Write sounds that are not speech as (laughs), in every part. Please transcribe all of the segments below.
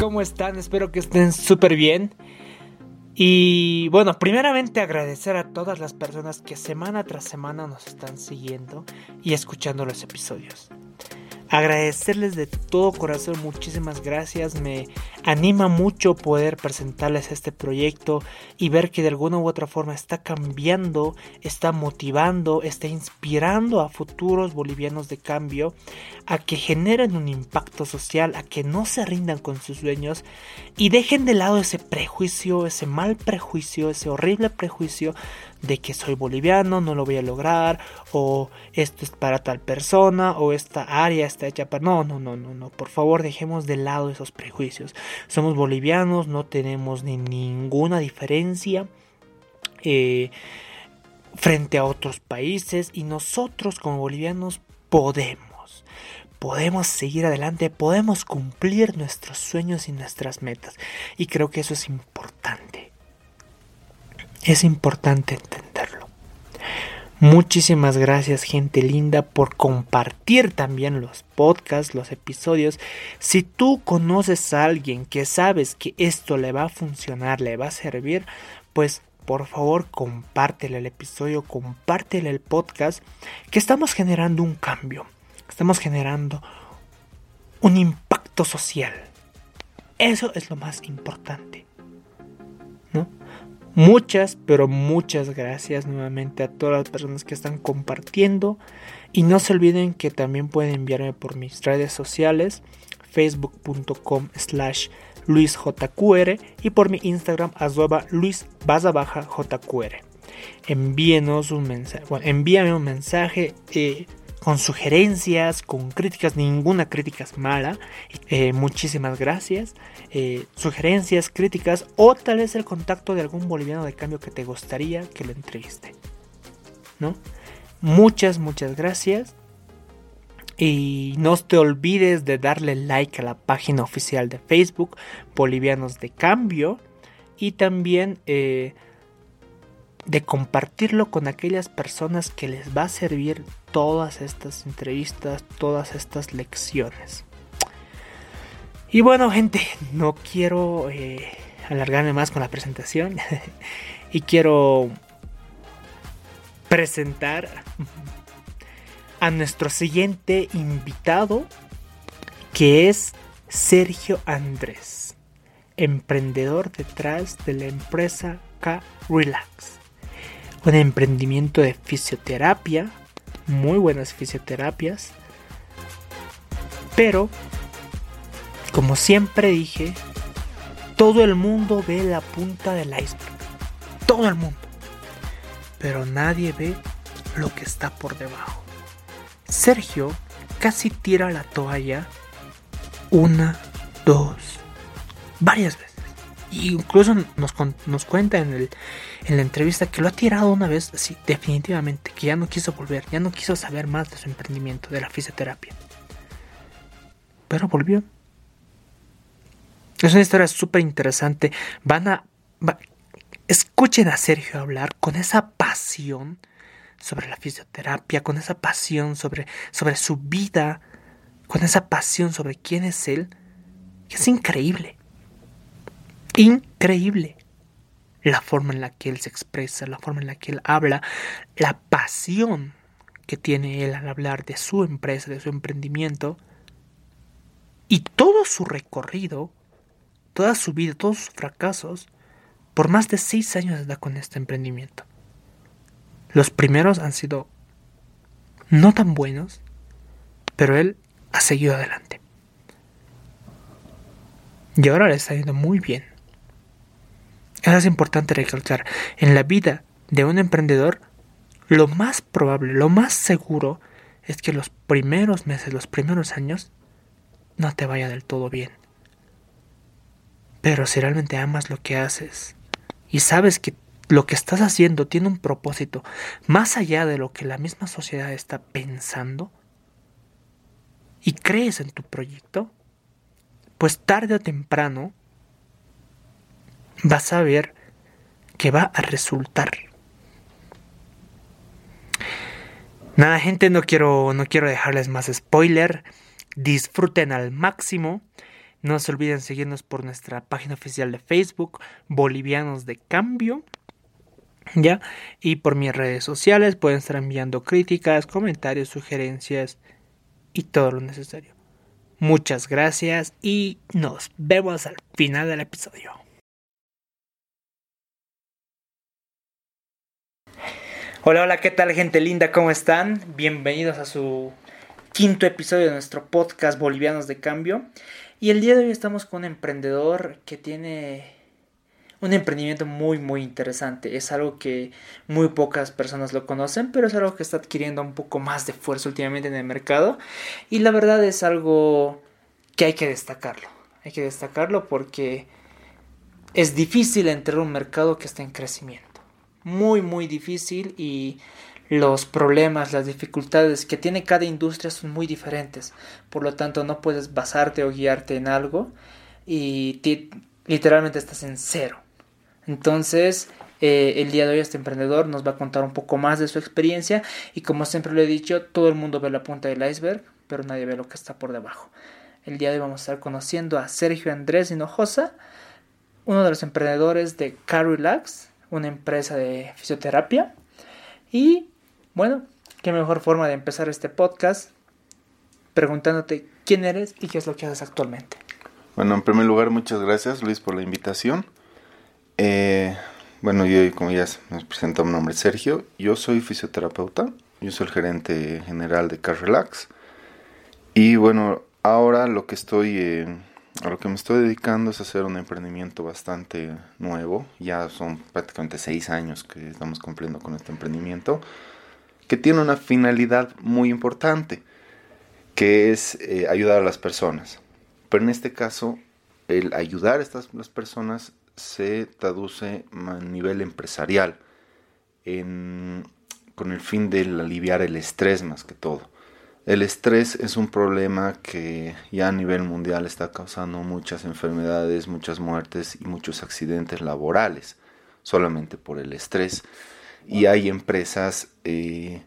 ¿Cómo están? Espero que estén súper bien. Y bueno, primeramente agradecer a todas las personas que semana tras semana nos están siguiendo y escuchando los episodios agradecerles de todo corazón, muchísimas gracias, me anima mucho poder presentarles este proyecto y ver que de alguna u otra forma está cambiando, está motivando, está inspirando a futuros bolivianos de cambio a que generen un impacto social, a que no se rindan con sus sueños y dejen de lado ese prejuicio, ese mal prejuicio, ese horrible prejuicio de que soy boliviano, no lo voy a lograr, o esto es para tal persona, o esta área está hecha para... No, no, no, no, no, por favor dejemos de lado esos prejuicios. Somos bolivianos, no tenemos ni ninguna diferencia. Eh, frente a otros países y nosotros como bolivianos podemos podemos seguir adelante, podemos cumplir nuestros sueños y nuestras metas. Y creo que eso es importante. Es importante entenderlo. Muchísimas gracias gente linda por compartir también los podcasts, los episodios. Si tú conoces a alguien que sabes que esto le va a funcionar, le va a servir, pues por favor compártele el episodio, compártele el podcast, que estamos generando un cambio, estamos generando un impacto social. Eso es lo más importante. ¿No? Muchas, pero muchas gracias nuevamente a todas las personas que están compartiendo. Y no se olviden que también pueden enviarme por mis redes sociales, facebook.com slash luisjqr y por mi Instagram arroba luis jqr. Envíenos un mensaje, bueno, envíame un mensaje eh, con sugerencias, con críticas, ninguna crítica es mala. Eh, muchísimas gracias. Eh, sugerencias, críticas o tal vez el contacto de algún boliviano de cambio que te gustaría que lo entreviste. ¿No? Muchas, muchas gracias. Y no te olvides de darle like a la página oficial de Facebook, Bolivianos de Cambio. Y también eh, de compartirlo con aquellas personas que les va a servir todas estas entrevistas, todas estas lecciones. Y bueno, gente, no quiero eh, alargarme más con la presentación (laughs) y quiero presentar a nuestro siguiente invitado, que es Sergio Andrés, emprendedor detrás de la empresa K Relax un emprendimiento de fisioterapia, muy buenas fisioterapias, pero, como siempre dije, todo el mundo ve la punta del iceberg, todo el mundo, pero nadie ve lo que está por debajo. Sergio casi tira la toalla una, dos, varias veces. incluso nos, nos cuenta en el, en la entrevista que lo ha tirado una vez, sí, definitivamente, que ya no quiso volver, ya no quiso saber más de su emprendimiento, de la fisioterapia. Pero volvió. Es una historia súper interesante. Van a. escuchen a Sergio hablar con esa pasión sobre la fisioterapia, con esa pasión sobre, sobre su vida, con esa pasión sobre quién es él. Es increíble. Increíble la forma en la que él se expresa, la forma en la que él habla, la pasión que tiene él al hablar de su empresa, de su emprendimiento, y todo su recorrido, toda su vida, todos sus fracasos, por más de seis años está con este emprendimiento. Los primeros han sido no tan buenos, pero él ha seguido adelante. Y ahora le está yendo muy bien. Eso es importante recalcar. En la vida de un emprendedor, lo más probable, lo más seguro es que los primeros meses, los primeros años, no te vaya del todo bien. Pero si realmente amas lo que haces y sabes que lo que estás haciendo tiene un propósito más allá de lo que la misma sociedad está pensando y crees en tu proyecto, pues tarde o temprano vas a ver que va a resultar. Nada, gente, no quiero, no quiero dejarles más spoiler. Disfruten al máximo. No se olviden seguirnos por nuestra página oficial de Facebook, Bolivianos de Cambio. ¿Ya? Y por mis redes sociales pueden estar enviando críticas, comentarios, sugerencias y todo lo necesario. Muchas gracias y nos vemos al final del episodio. Hola, hola, ¿qué tal gente linda? ¿Cómo están? Bienvenidos a su quinto episodio de nuestro podcast Bolivianos de Cambio. Y el día de hoy estamos con un emprendedor que tiene un emprendimiento muy muy interesante. Es algo que muy pocas personas lo conocen, pero es algo que está adquiriendo un poco más de fuerza últimamente en el mercado. Y la verdad es algo que hay que destacarlo. Hay que destacarlo porque es difícil entrar a un mercado que está en crecimiento muy muy difícil y los problemas, las dificultades que tiene cada industria son muy diferentes. Por lo tanto, no puedes basarte o guiarte en algo y literalmente estás en cero. Entonces, eh, el día de hoy este emprendedor nos va a contar un poco más de su experiencia y como siempre lo he dicho, todo el mundo ve la punta del iceberg, pero nadie ve lo que está por debajo. El día de hoy vamos a estar conociendo a Sergio Andrés Hinojosa, uno de los emprendedores de Carrelax, una empresa de fisioterapia. Y bueno, qué mejor forma de empezar este podcast preguntándote quién eres y qué es lo que haces actualmente. Bueno, en primer lugar, muchas gracias Luis por la invitación. Eh, bueno, yo como ya me presento mi nombre Sergio, yo soy fisioterapeuta, yo soy el gerente general de Car Relax. Y bueno, ahora lo que estoy... Eh, a lo que me estoy dedicando es hacer un emprendimiento bastante nuevo. Ya son prácticamente seis años que estamos cumpliendo con este emprendimiento, que tiene una finalidad muy importante, que es eh, ayudar a las personas. Pero en este caso, el ayudar a estas las personas se traduce a nivel empresarial, con el fin de aliviar el estrés más que todo. El estrés es un problema que ya a nivel mundial está causando muchas enfermedades, muchas muertes y muchos accidentes laborales solamente por el estrés. Y hay empresas eh,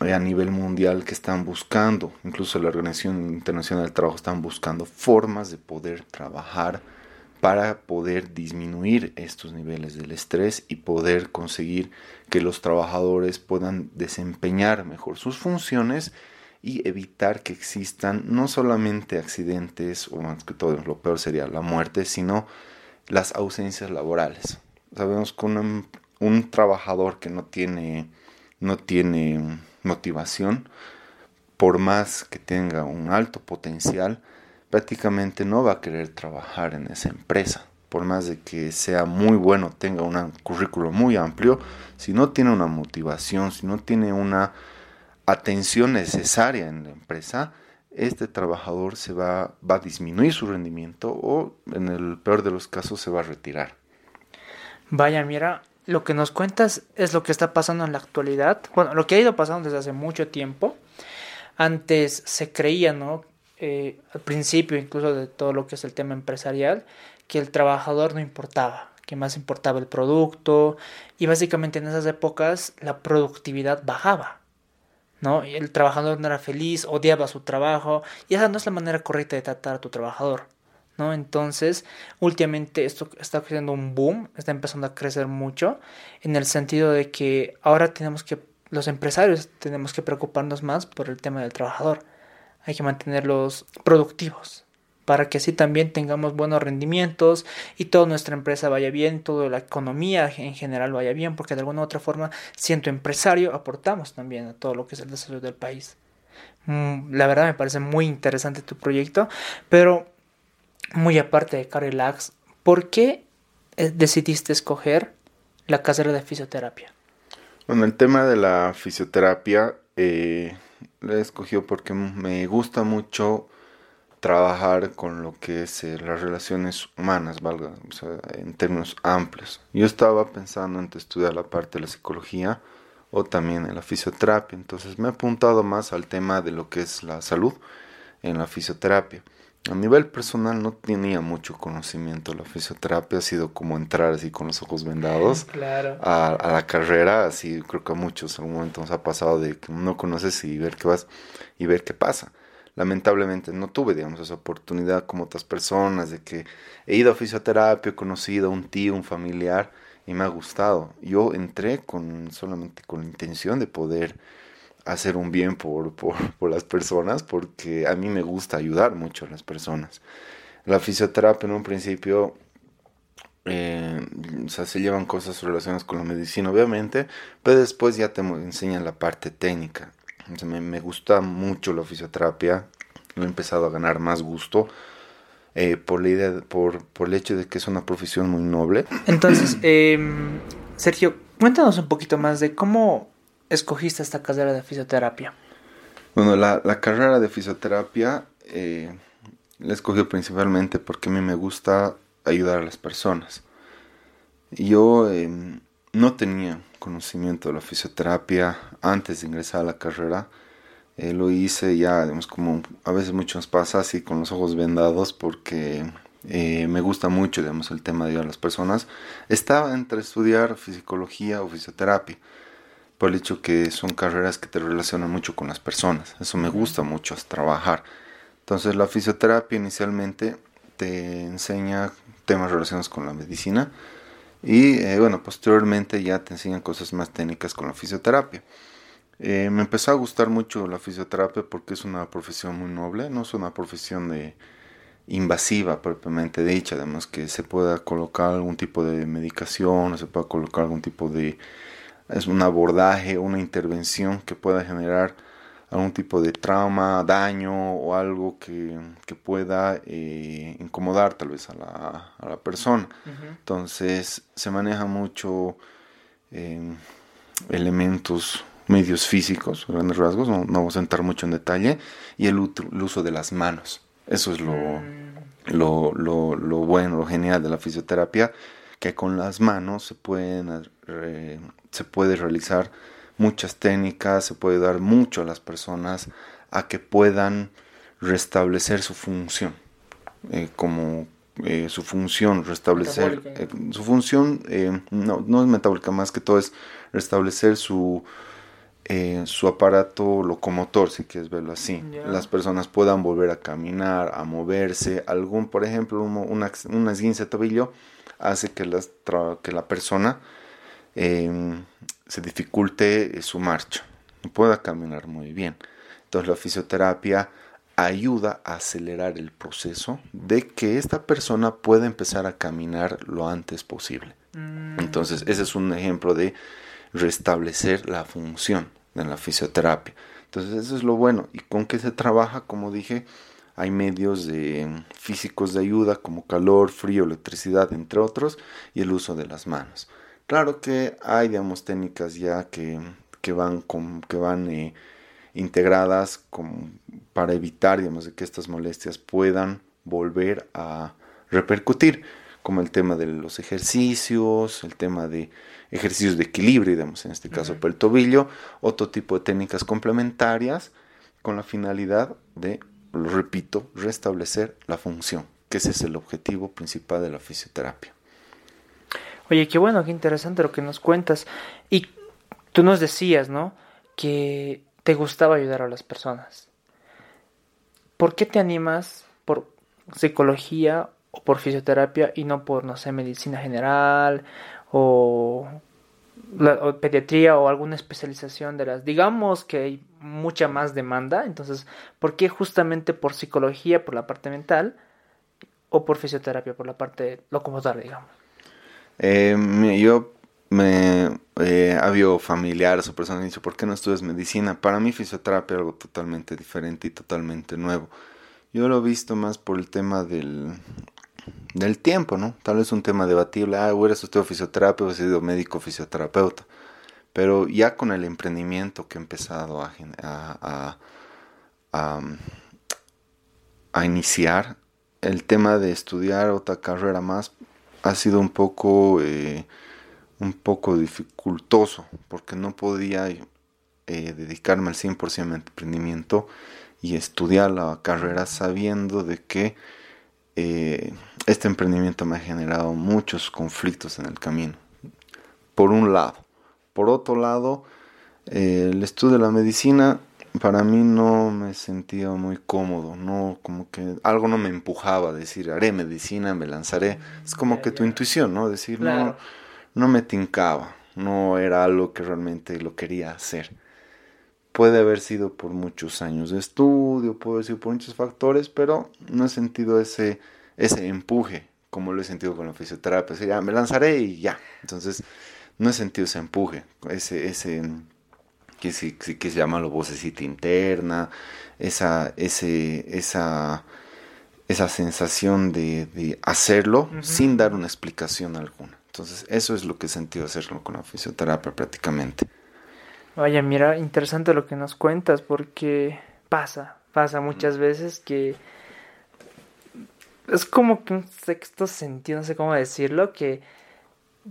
a nivel mundial que están buscando, incluso la Organización Internacional del Trabajo están buscando formas de poder trabajar para poder disminuir estos niveles del estrés y poder conseguir que los trabajadores puedan desempeñar mejor sus funciones y evitar que existan no solamente accidentes o más que todo lo peor sería la muerte, sino las ausencias laborales. Sabemos que un, un trabajador que no tiene, no tiene motivación, por más que tenga un alto potencial, prácticamente no va a querer trabajar en esa empresa. Por más de que sea muy bueno, tenga un currículo muy amplio, si no tiene una motivación, si no tiene una atención necesaria en la empresa, este trabajador se va, va a disminuir su rendimiento o en el peor de los casos se va a retirar. Vaya, mira, lo que nos cuentas es lo que está pasando en la actualidad. Bueno, lo que ha ido pasando desde hace mucho tiempo. Antes se creía, ¿no? Eh, al principio incluso de todo lo que es el tema empresarial, que el trabajador no importaba, que más importaba el producto y básicamente en esas épocas la productividad bajaba. ¿no? El trabajador no era feliz, odiaba su trabajo y esa no es la manera correcta de tratar a tu trabajador. ¿no? Entonces, últimamente esto está creando un boom, está empezando a crecer mucho en el sentido de que ahora tenemos que los empresarios tenemos que preocuparnos más por el tema del trabajador hay que mantenerlos productivos para que así también tengamos buenos rendimientos y toda nuestra empresa vaya bien, toda la economía en general vaya bien, porque de alguna u otra forma, siendo empresario, aportamos también a todo lo que es el desarrollo del país. Mm, la verdad me parece muy interesante tu proyecto, pero muy aparte de Carrelax, ¿por qué eh, decidiste escoger la carrera de fisioterapia? Bueno, el tema de la fisioterapia eh, la escogió porque me gusta mucho trabajar con lo que es eh, las relaciones humanas, valga, en términos amplios. Yo estaba pensando en estudiar la parte de la psicología o también en la fisioterapia, entonces me he apuntado más al tema de lo que es la salud en la fisioterapia. A nivel personal no tenía mucho conocimiento. La fisioterapia ha sido como entrar así con los ojos vendados (laughs) a, la carrera. Así creo que a muchos en algún momento nos ha pasado de que no conoces y ver qué vas y ver qué pasa. lamentablemente no tuve, digamos, esa oportunidad como otras personas de que he ido a fisioterapia, he conocido a un tío, un familiar y me ha gustado. Yo entré con solamente con la intención de poder hacer un bien por, (laughs) por, las personas porque a mí me gusta ayudar mucho a las personas. La fisioterapia en un principio eh, o se llevan cosas relacionadas con la medicina, obviamente, pero después ya te enseñan la parte técnica. me, gusta mucho la fisioterapia, he empezado a ganar más gusto eh, por la idea, por, por el hecho de que es una profesión muy noble. Entonces, em, Sergio, cuéntanos un poquito más de cómo escogiste esta carrera de fisioterapia. Bueno, la, la carrera de fisioterapia eh, la escogí principalmente porque a mí me gusta ayudar a las personas. Yo em, no tenía conocimiento de la fisioterapia antes de ingresar a la carrera. Eh, lo hice ya, digamos, como a veces mucho nos pasa así con los ojos vendados porque eh, me gusta mucho, digamos, el tema de ayudar a las personas. Estaba entre estudiar psicología o fisioterapia, por el hecho que son carreras que te relacionan mucho con las personas. Eso me gusta mucho, trabajar. Entonces la fisioterapia inicialmente te enseña temas relacionados con la medicina y eh, bueno, posteriormente ya te enseñan cosas más técnicas con la fisioterapia. Eh, me empezó a gustar mucho la fisioterapia porque es una profesión muy noble, no es una profesión de invasiva propiamente dicha, además que se pueda colocar algún tipo de medicación, se pueda colocar algún tipo de es un abordaje, una intervención que pueda generar algún tipo de trauma, daño o algo que, pueda eh, incomodar tal vez a la, a la persona. Entonces se maneja mucho em, elementos medios físicos, grandes rasgos, no, vamos a entrar mucho en detalle, y el, uso de las manos. Eso es lo, mm. lo, lo, lo, bueno, lo genial de la fisioterapia, que con las manos se, pueden, se puede realizar muchas técnicas, se puede dar mucho a las personas a que puedan restablecer su función, eh, como eh, su función, restablecer eh, su función, no, no es metabólica más que todo, es restablecer su, su aparato locomotor, si quieres verlo así. Las personas puedan volver a caminar, a moverse, algún, por ejemplo, una, una esguince de tobillo hace que, las, que la persona se dificulte eh, su marcha, no pueda caminar muy bien. Entonces la fisioterapia ayuda a acelerar el proceso de que esta persona pueda empezar a caminar lo antes posible. Mm. Entonces ese es un ejemplo de restablecer la función de la fisioterapia. Entonces eso es lo bueno. ¿Y con qué se trabaja? Como dije, hay medios de, físicos de ayuda como calor, frío, electricidad, entre otros, y el uso de las manos. Claro que hay, digamos, técnicas ya que, van, con, que van eh, integradas para evitar, digamos, de que estas molestias puedan volver a repercutir, como el tema de los ejercicios, el tema de ejercicios de equilibrio, digamos, en este caso por el tobillo, otro tipo de técnicas complementarias con la finalidad de, lo repito, restablecer la función, que ese es el objetivo principal de la fisioterapia. Oye, qué bueno, qué interesante lo que nos cuentas. Y tú nos decías, ¿no? Que te gustaba ayudar a las personas. ¿Por qué te animas por psicología o por fisioterapia y no por, no sé, medicina general o, pediatría o alguna especialización de las... Digamos que hay mucha más demanda, entonces, ¿por qué justamente por psicología, por la parte mental, o por fisioterapia, por la parte locomotora, digamos? Eh, yo me eh, había familiares o personas que dicho, ¿por qué no estudias medicina? Para mí fisioterapia es algo totalmente diferente y totalmente nuevo. Yo lo he visto más por el tema del, del tiempo, ¿no? Tal vez un tema debatible, ah, hubieras estudiado fisioterapia, hubieras sido médico fisioterapeuta. Pero ya con el emprendimiento que he empezado a, a iniciar, el tema de estudiar otra carrera más ha sido un poco, eh, un poco dificultoso porque no podía eh, dedicarme al 100% al emprendimiento y estudiar la carrera sabiendo de que eh, este emprendimiento me ha generado muchos conflictos en el camino. Por un lado. Por otro lado, el estudio de la medicina para mí no me sentía muy cómodo, no como que algo no me empujaba a decir haré medicina, me lanzaré. Es como que tu intuición, ¿no? Decir no, no me tincaba, no era algo que realmente lo quería hacer. Puede haber sido por muchos años de estudio, puede haber sido por muchos factores, pero no he sentido ese, ese empuje como lo he sentido con la fisioterapia. O ya me lanzaré y ya. Entonces, no he sentido ese empuje, ese, ese que, se, que se llama la vocecita interna, esa, ese, esa, esa sensación de, hacerlo sin dar una explicación alguna. Entonces, eso es lo que he sentido hacerlo con la fisioterapia prácticamente. Vaya, mira, interesante lo que nos cuentas porque pasa, pasa muchas veces que es como que un sexto sentido, no sé cómo decirlo, que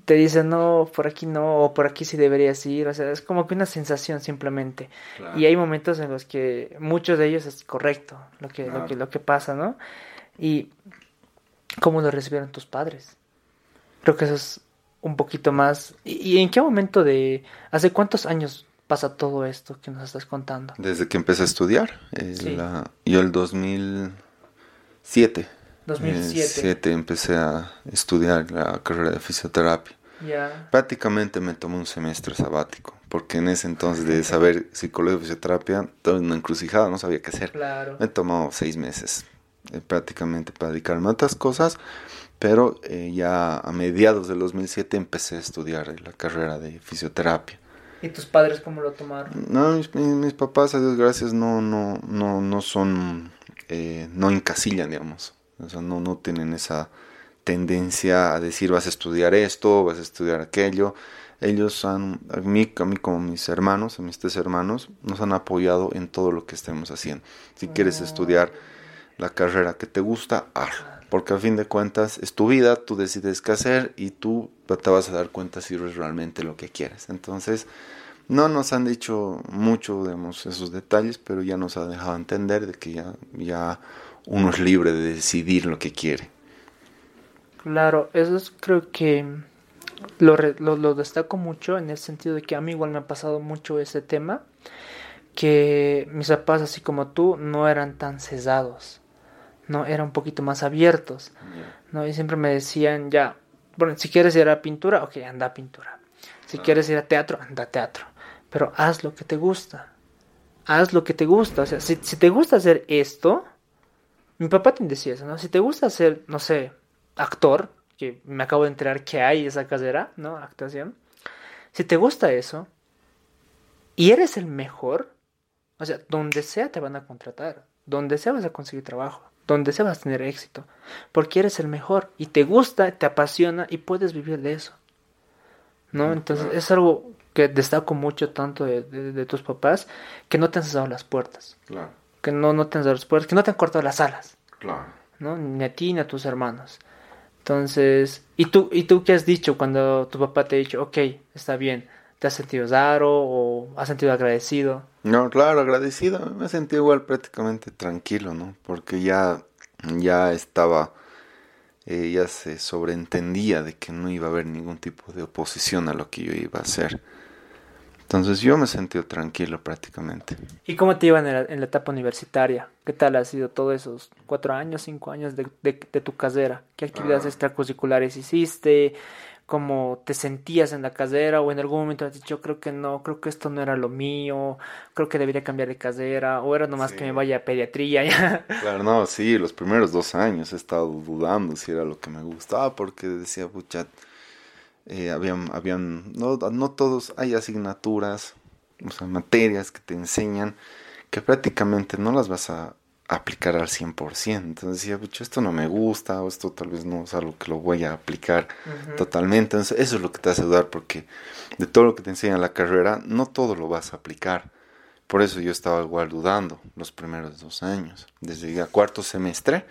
te dicen no, por aquí no, o por aquí sí deberías ir, o sea, es como que una sensación simplemente. Y hay momentos en los que muchos de ellos es correcto lo que, lo que, lo que pasa, ¿no? Y cómo lo recibieron tus padres. Creo que eso es un poquito más. ¿Y, en qué momento de, hace cuántos años pasa todo esto que nos estás contando? Desde que empecé a estudiar. la, yo el 2007. 2007. empecé a estudiar la carrera de fisioterapia. Prácticamente me tomé un semestre sabático, porque en ese entonces de saber psicología y fisioterapia, todo en una encrucijada, no sabía qué hacer. Claro. Me tomó seis meses eh, prácticamente para dedicarme a otras cosas, pero eh, ya a mediados del 2007 empecé a estudiar la carrera de fisioterapia. ¿Y tus padres cómo lo tomaron? No, mis, papás, a Dios gracias, no, no, no, no son, eh, no encasillan, digamos. O sea, no, no tienen esa tendencia a decir vas a estudiar esto, vas a estudiar aquello. Ellos han, a mí, a mí como mis hermanos, a mis tres hermanos, nos han apoyado en todo lo que estemos haciendo. Si quieres ah. estudiar la carrera que te gusta, hazlo. Porque a fin de cuentas es tu vida, tú decides qué hacer y tú te vas a dar cuenta si eres realmente lo que quieres. Entonces, no nos han dicho mucho, digamos, esos detalles, pero ya nos ha dejado entender de que ya, ya uno es libre de decidir lo que quiere. Claro, eso es, creo que lo, lo, destaco mucho en el sentido de que a mí igual me ha pasado mucho ese tema, que mis papás, así como tú, no eran tan cesados, no eran un poquito más abiertos, ¿no? Y siempre me decían, ya, bueno, si quieres ir a pintura, ok, anda a pintura. Si quieres ir a teatro, anda a teatro. Pero haz lo que te gusta. Haz lo que te gusta. O sea, si, si te gusta hacer esto, mi papá te decía eso, ¿no? Si te gusta ser, no sé, actor, que me acabo de enterar que hay esa carrera, ¿no? Actuación. Si te gusta eso y eres el mejor, o sea, donde sea te van a contratar, donde sea vas a conseguir trabajo, donde sea vas a tener éxito, porque eres el mejor y te gusta, te apasiona y puedes vivir de eso. ¿No? Entonces es algo que destaco mucho tanto de, tus papás, que no te han cerrado las puertas. Claro que no, no te han dado los que no te han cortado las alas. Claro. ¿no? Ni a ti ni a tus hermanos. Entonces, ¿y tú, ¿y tú qué has dicho cuando tu papá te ha dicho, ok, está bien? ¿Te has sentido raro o has sentido agradecido? No, claro, agradecido. Me he sentido igual prácticamente tranquilo, ¿no? Porque ya, ya estaba, eh, ya se sobreentendía de que no iba a haber ningún tipo de oposición a lo que yo iba a hacer. Entonces yo me sentí tranquilo prácticamente. ¿Y cómo te iban en la, etapa universitaria? ¿Qué tal ha sido todos esos cuatro años, cinco años de, de, tu casera? ¿Qué actividades ah. extracurriculares hiciste? ¿Cómo te sentías en la casera? ¿O en algún momento has dicho, creo que no, creo que esto no era lo mío, creo que debería cambiar de casera? ¿O era nomás que me vaya a pediatría (laughs) ya? Claro, no, sí, los primeros dos años he estado dudando si era lo que me gustaba porque decía, pucha eh, habían, habían no, no todos, hay asignaturas, o sea, materias que te enseñan que prácticamente no las vas a aplicar al 100%. Entonces decía, esto no me gusta, o esto tal vez no es algo que lo voy a aplicar totalmente. Entonces, eso es lo que te hace dudar, porque de todo lo que te enseña la carrera, no todo lo vas a aplicar. Por eso yo estaba igual dudando los primeros dos años. Desde ya cuarto semestre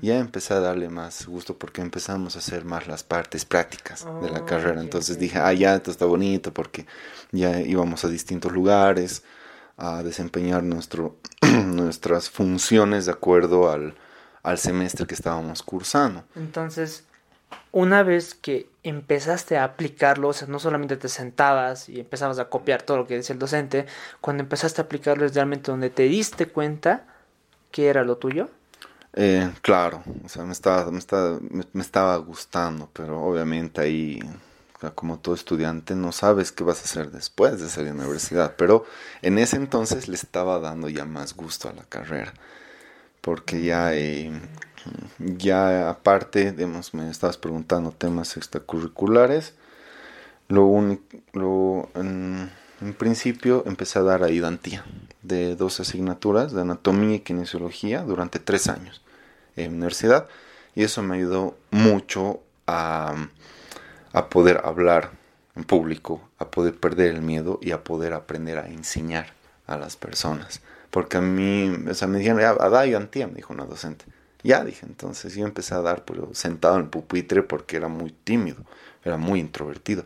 ya empecé a darle más gusto porque empezamos a hacer más las partes prácticas de la oh, carrera. Entonces dije, ah, ya, esto está bonito porque ya íbamos a distintos lugares a desempeñar nuestro, (clears throat) nuestras funciones de acuerdo al, al semestre que estábamos cursando. Entonces, una vez que empezaste a aplicarlo, o sea, no solamente te sentabas y empezabas a copiar todo lo que decía el docente, cuando empezaste a aplicarlo es realmente donde te diste cuenta que era lo tuyo? Eh, claro, o sea, me estaba, me estaba, me, estaba gustando, pero obviamente ahí, como todo estudiante, no sabes qué vas a hacer después de salir de la universidad, pero en ese entonces le estaba dando ya más gusto a la carrera, porque ya, eh, ya aparte, digamos, me estabas preguntando temas extracurriculares, lo único, en principio empecé a dar ayudantía de dos asignaturas de anatomía y kinesiología durante tres años en universidad y eso me ayudó mucho a, a poder hablar en público, a poder perder el miedo y a poder aprender a enseñar a las personas. Porque a mí, o sea, me dijeron, a dar ayudantía, me dijo una docente. Ya dije, entonces yo empecé a dar, pero sentado en el pupitre porque era muy tímido, era muy introvertido.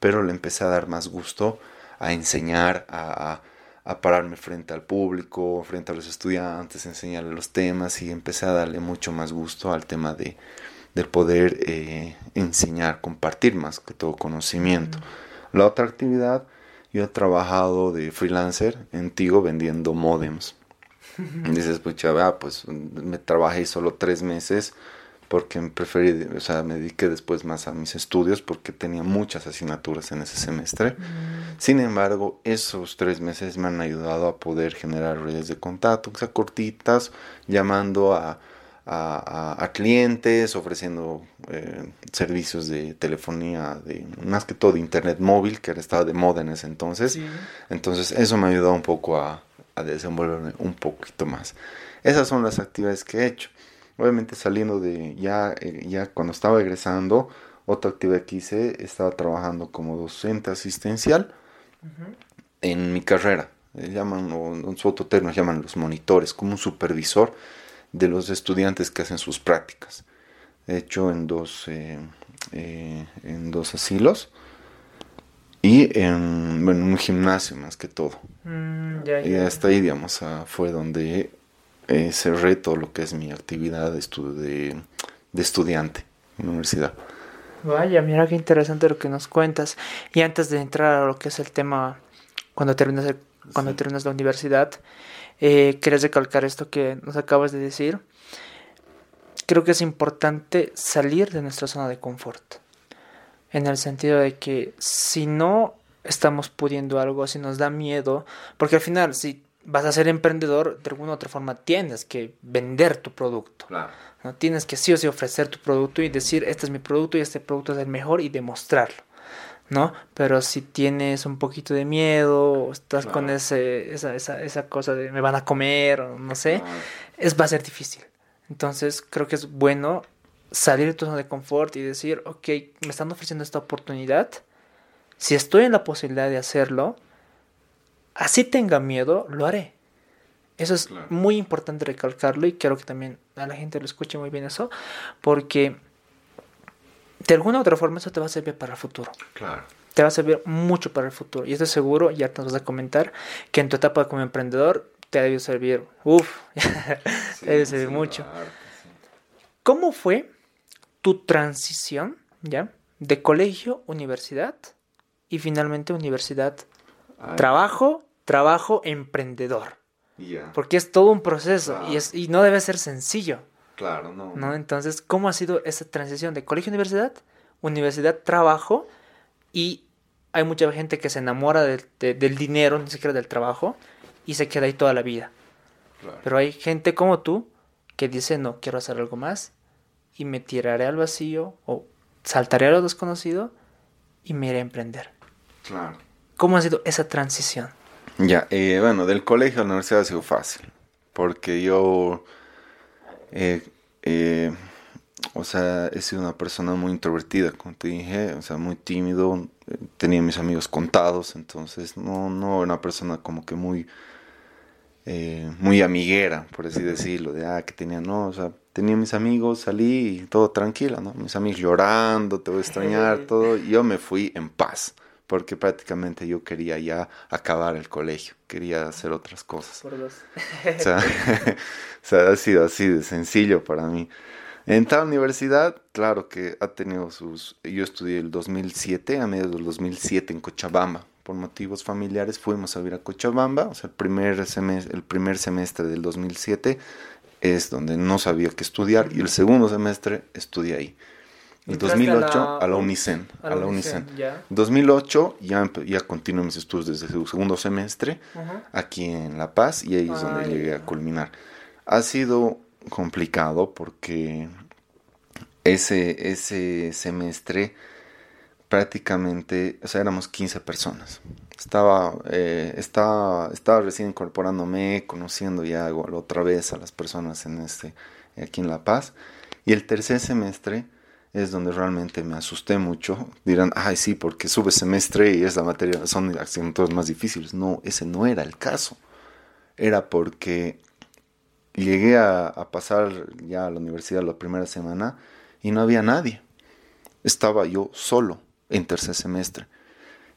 Pero le empecé a dar más gusto a enseñar, a, a, pararme frente al público, frente a los estudiantes, enseñarle los temas y empecé a darle mucho más gusto al tema de, del poder eh, enseñar, compartir más que todo conocimiento. La otra actividad, yo he trabajado de freelancer en Tigo vendiendo modems. (laughs) dices, pues, ah, pues me trabajé solo tres meses porque preferí, o sea, me dediqué después más a mis estudios porque tenía muchas asignaturas en ese semestre. Mm. Sin embargo, esos tres meses me han ayudado a poder generar redes de contacto, o sea, cortitas, llamando a, a, clientes, ofreciendo eh, servicios de telefonía, de más que todo de internet móvil, que estaba de moda en ese entonces. Entonces, eso me ha ayudado un poco a, a desenvolverme un poquito más. Esas son las actividades que he hecho. Obviamente saliendo de ya, eh, ya cuando estaba egresando, otra actividad que hice, estaba trabajando como docente asistencial en mi carrera. Le llaman, o en su otro término, llaman los monitores, como un supervisor de los estudiantes que hacen sus prácticas. He hecho en dos, eh, eh, en dos asilos y en, un gimnasio más que todo. Mm, y hasta ahí, digamos, ah, fue donde ese reto lo que es mi actividad de, de, de estudiante en la universidad. Vaya, mira qué interesante lo que nos cuentas. Y antes de entrar a lo que es el tema, cuando terminas, cuando terminas la universidad, eh, ¿quieres recalcar esto que nos acabas de decir? Creo que es importante salir de nuestra zona de confort. En el sentido de que si no estamos pudiendo algo, si nos da miedo, porque al final, si vas a ser emprendedor, de alguna u otra forma tienes que vender tu producto. ¿no? Tienes que sí o sí ofrecer tu producto y decir, este es mi producto y este producto es el mejor y demostrarlo. ¿No? Pero si tienes un poquito de miedo, estás con ese, esa, esa, esa, cosa de me van a comer, o no sé, es, va a ser difícil. Entonces creo que es bueno salir de tu zona de confort y decir, ok, me están ofreciendo esta oportunidad, si estoy en la posibilidad de hacerlo, así tenga miedo, lo haré. Eso es muy importante recalcarlo y quiero que también a la gente lo escuche muy bien eso, porque de alguna u otra forma eso te va a servir para el futuro. Claro. Te va a servir mucho para el futuro. Y estoy seguro, ya te vas a comentar, que en tu etapa como emprendedor te ha debido servir, uff, (laughs) te debe servir mucho. ¿Cómo fue tu transición, ya, de colegio, universidad y finalmente universidad, trabajo trabajo emprendedor. Porque es todo un proceso y, es, y no debe ser sencillo. Claro, no. ¿no? Entonces, ¿cómo ha sido esa transición de colegio a universidad, universidad, trabajo? Y hay mucha gente que se enamora del dinero, ni siquiera del trabajo, y se queda ahí toda la vida. Pero hay gente como tú que dice, no, quiero hacer algo más, y me tiraré al vacío, o saltaré a lo desconocido, y me iré a emprender. Claro. ¿Cómo ha sido esa transición? Ya, eh, bueno, del colegio a la universidad ha sido fácil, porque yo, eh, eh, o sea, he sido una persona muy introvertida, como te dije, o sea, muy tímido, tenía mis amigos contados, entonces no, no era una persona como que muy, muy amiguera, por así decirlo, de, ah, que tenía, no, o sea, tenía mis amigos, salí y todo tranquilo, ¿no? Mis amigos llorando, te voy a extrañar, (laughs) todo, y yo me fui en paz porque prácticamente yo quería ya acabar el colegio, quería hacer otras cosas. Por dos. (laughs) o, sea, ha sido así de sencillo para mí. En tal universidad, claro que ha tenido sus... Yo estudié el 2007, a mediados del 2007 en Cochabamba. Por motivos familiares fuimos a vivir a Cochabamba. O sea, el primer, semestre, el primer semestre del 2007 es donde no sabía qué estudiar y el segundo semestre estudié ahí. En 2008 a la, Unicen. A la, Unicen. En 2008 ya, ya continué mis estudios desde el segundo semestre aquí en La Paz y ahí es donde llegué a culminar. Ha sido complicado porque ese, ese semestre prácticamente, o sea, éramos 15 personas. Estaba, eh, estaba, estaba recién incorporándome, conociendo ya otra vez a las personas en este, aquí en La Paz. Y el tercer semestre es donde realmente me asusté mucho. Dirán, ay, sí, porque sube semestre y es materia, son asignaturas más difíciles. No, ese no era el caso. Era porque llegué a, pasar ya a la universidad la primera semana y no había nadie. Estaba yo solo en tercer semestre.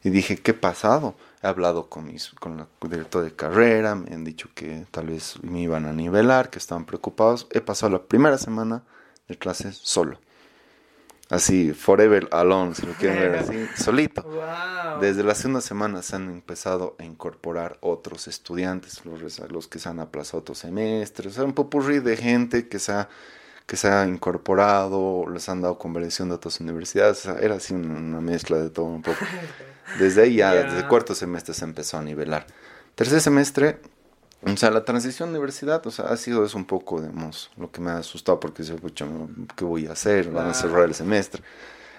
Y dije, ¿qué pasado? He hablado con, mis, con el director de carrera, me han dicho que tal vez me iban a nivelar, que estaban preocupados. He pasado la primera semana de clases solo. Así, forever alone, si lo quieren ver así, solito. Desde la segunda semana se han empezado a incorporar otros estudiantes, los, los que se han aplazado otros semestres, o un popurrí de gente que se ha que se ha incorporado, les han dado conversión de otras universidades, era así una, mezcla de todo un poco. (laughs) Desde ahí ya, desde el cuarto semestre se empezó a nivelar. Tercer semestre, o sea, la transición universidad, o sea, ha sido eso un poco, digamos, lo que me ha asustado porque se escucha, ¿qué voy a hacer? Van a cerrar el semestre.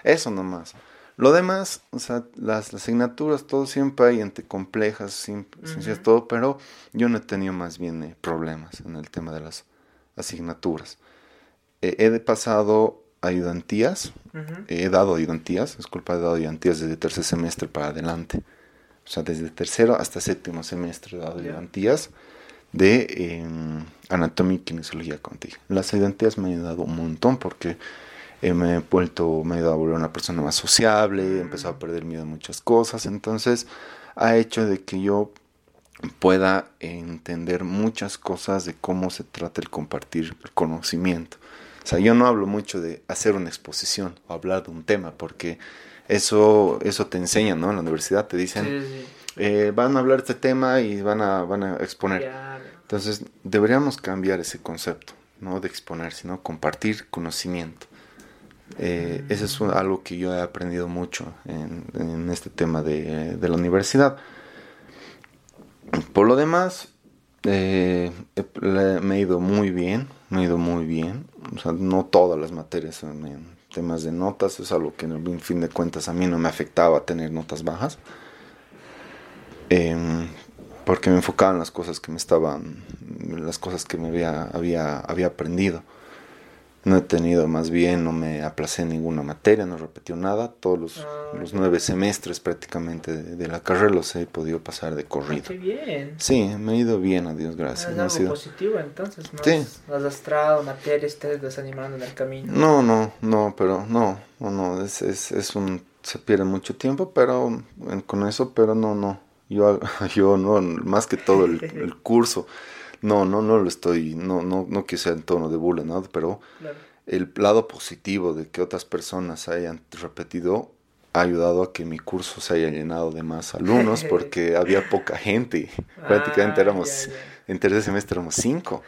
Eso nomás. Lo demás, o sea, las, asignaturas, todo siempre hay entre complejas, simple, todo, pero yo no he tenido más bien eh, problemas en el tema de las asignaturas. Eh, he pasado ayudantías, he dado ayudantías, disculpa, he dado ayudantías desde tercer semestre para adelante. O sea, desde tercero hasta séptimo semestre he dado ayudantías de em, anatomía y kinesiología contigo. Las ayudantías me han ayudado un montón porque eh, me he vuelto, me ha ayudado a volver una persona más sociable, he empezado a perder miedo a muchas cosas, entonces ha hecho de que yo pueda entender muchas cosas de cómo se trata el compartir el conocimiento. O sea, yo no hablo mucho de hacer una exposición o hablar de un tema, porque eso, eso te enseña, ¿no? En la universidad te dicen, eh, van a hablar este tema y van a, van a exponer. Entonces, deberíamos cambiar ese concepto, no de exponer, sino compartir conocimiento. Eh, Eso es algo que yo he aprendido mucho en, este tema de, de, la universidad. Por lo demás, eh, me he ido muy bien, me he ido muy bien. O sea, no todas las materias en temas de notas, es algo que en fin de cuentas a mí no me afectaba tener notas bajas. Em, porque me enfocaba en las cosas que me estaban, las cosas que me había, había, había aprendido. No he tenido, más bien, no me aplacé en ninguna materia, no repetió nada. Todos los, ah, los nueve semestres prácticamente de, la carrera los he podido pasar de corrido. qué bien. Sí, me ha ido bien, a Dios gracias. Es algo positivo entonces, ¿no? Sí. has lastrado materias, estés desanimando en el camino. No, no, no, pero no, no, no, es, es, es un, se pierde mucho tiempo, pero con eso, pero no, no. Yo, (laughs) yo no, más que todo el, (laughs) el curso no, no, no lo estoy, no, no, no que sea en tono de burla, ¿no? Pero el lado positivo de que otras personas hayan repetido ha ayudado a que mi curso se haya llenado de más alumnos (laughs) porque había poca gente. Prácticamente ah, éramos en tercer semestre éramos cinco.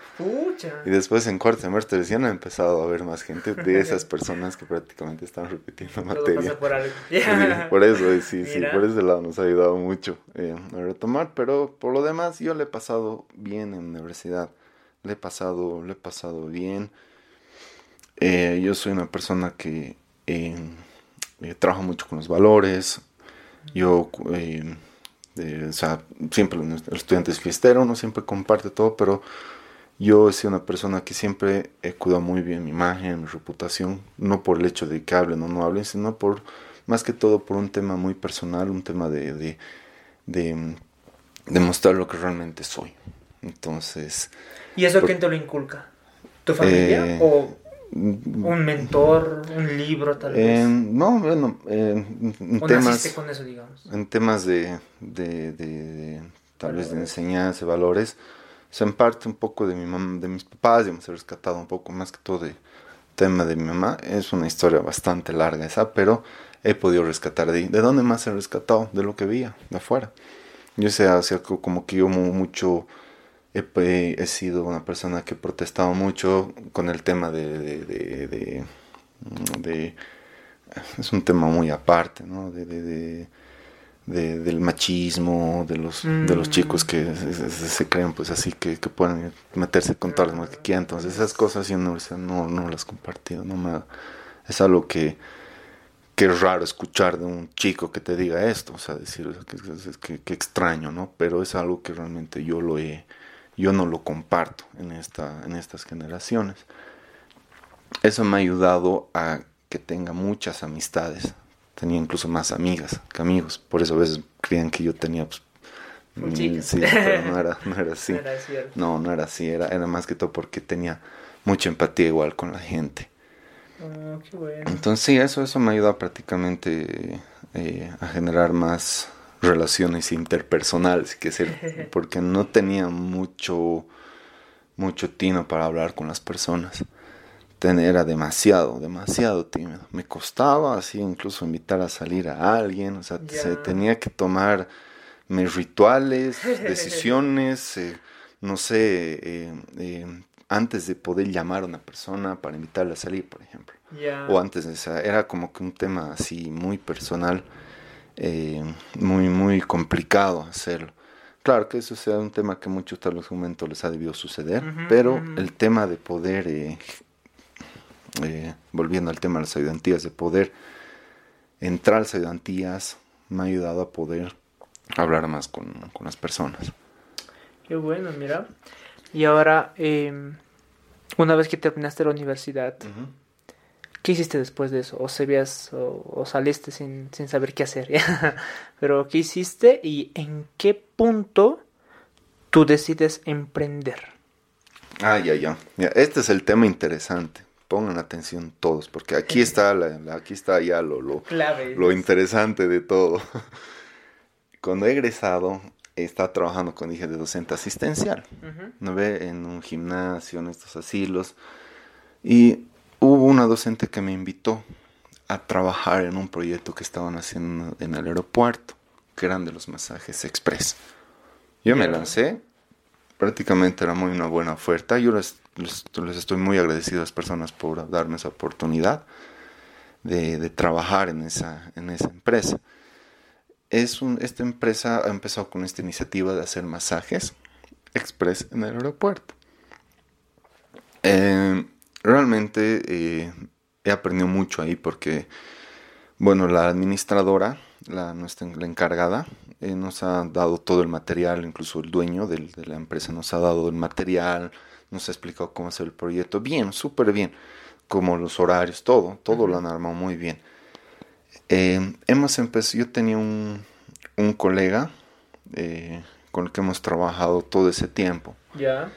Y después en cuarto semestre ya han empezado a haber más gente de (laughs) esas personas que prácticamente están repitiendo materia. Por, (laughs) eso, sí, sí, por ese lado nos ha ayudado mucho eh, a retomar, pero por lo demás yo le he pasado bien en universidad. Le he pasado, le he pasado bien. Eh, yo soy una persona que eh, trabaja mucho con los valores. Yo o sea, siempre el estudiante es fiestero, no siempre comparte todo, pero yo he sido una persona que siempre he cuidado muy bien mi imagen, mi reputación, no por el hecho de que hablen o no hablen, sino por, más que todo, por un tema muy personal, un tema de, de, de, mostrar lo que realmente soy. Entonces... ¿Y eso quién te lo inculca? ¿Tu familia? Eh, ¿O un mentor, un libro tal vez. no, bueno, en temas, con eso, digamos? En temas de, de, de, tal vez de enseñanza, valores, se en parte un poco de mi mamá, de mis papás, hemos rescatado un poco más que todo de tema de mi mamá, es una historia bastante larga esa, pero he podido rescatar de ahí. ¿De dónde más he rescatado? De lo que veía, de afuera. Yo sé, o como que yo mucho he, he, sido una persona que he protestado mucho con el tema de, de, de, de es un tema muy aparte, ¿no? de, de, del machismo, de los, de los chicos que se, creen pues así, que, que, pueden meterse con todas las mujeres que quieran. Entonces esas cosas yo no, no, no las he compartido. No me, es algo que, que es raro escuchar de un chico que te diga esto, o sea, decir que, que, extraño, ¿no? Pero es algo que realmente yo lo he, yo no lo comparto en, esta, en estas generaciones. Eso me ha ayudado a que tenga muchas amistades, tenía incluso más amigas que amigos. Por eso a veces creían que yo tenía pues, sí, pero no era, no era (laughs) así. No, no, era así. Era, era más que todo porque tenía mucha empatía igual con la gente. Oh, qué bueno. Entonces sí, eso, eso me ayuda prácticamente eh, a generar más relaciones interpersonales, que ser, (laughs) porque no tenía mucho, mucho tino para hablar con las personas era demasiado, demasiado tímido. Me costaba así incluso invitar a salir a alguien, o sea, se tenía que tomar mis rituales, (laughs) decisiones, eh, no sé, eh, eh, antes de poder llamar a una persona para invitarla a salir, por ejemplo. O antes de esa, era como que un tema así muy personal, muy, muy complicado hacerlo. Claro que eso sea un tema que muchos tal los momentos les ha debido suceder, pero el tema de poder eh, volviendo al tema de las ayudantías, de poder entrar a las ayudantías, me ha ayudado a poder hablar más con, las personas. Qué bueno, mira. Y ahora, em, una vez que terminaste la universidad, ¿qué hiciste después de eso? ¿O, sabías, o, saliste sin, sin, saber qué hacer? (laughs) Pero, ¿qué hiciste y en qué punto tú decides emprender? Ah, ya, ya. Este es el tema interesante pongan atención todos, porque aquí está, la, aquí está ya lo, lo, lo interesante de todo. (laughs) Cuando he egresado, estado trabajando con dije de docente asistencial, ¿no ve? En un gimnasio, en estos asilos. Y hubo una docente que me invitó a trabajar en un proyecto que estaban haciendo en el aeropuerto, que eran de los masajes express. Yo me lancé, prácticamente era muy una buena oferta. Yo les les, estoy muy agradecido a las personas por darme esa oportunidad de, trabajar en esa, en esa empresa. Es un, esta empresa ha empezado con esta iniciativa de hacer masajes express en el aeropuerto. Eh, realmente eh, he aprendido mucho ahí porque, bueno, la administradora, la, nuestra, la encargada, eh, nos ha dado todo el material, incluso el dueño de la empresa nos ha dado el material, nos ha explicado cómo hacer el proyecto. Bien, súper bien. Como los horarios, todo, todo lo han armado muy bien. Eh, hemos empezado, yo tenía un, un colega eh, con el que hemos trabajado todo ese tiempo. Ya.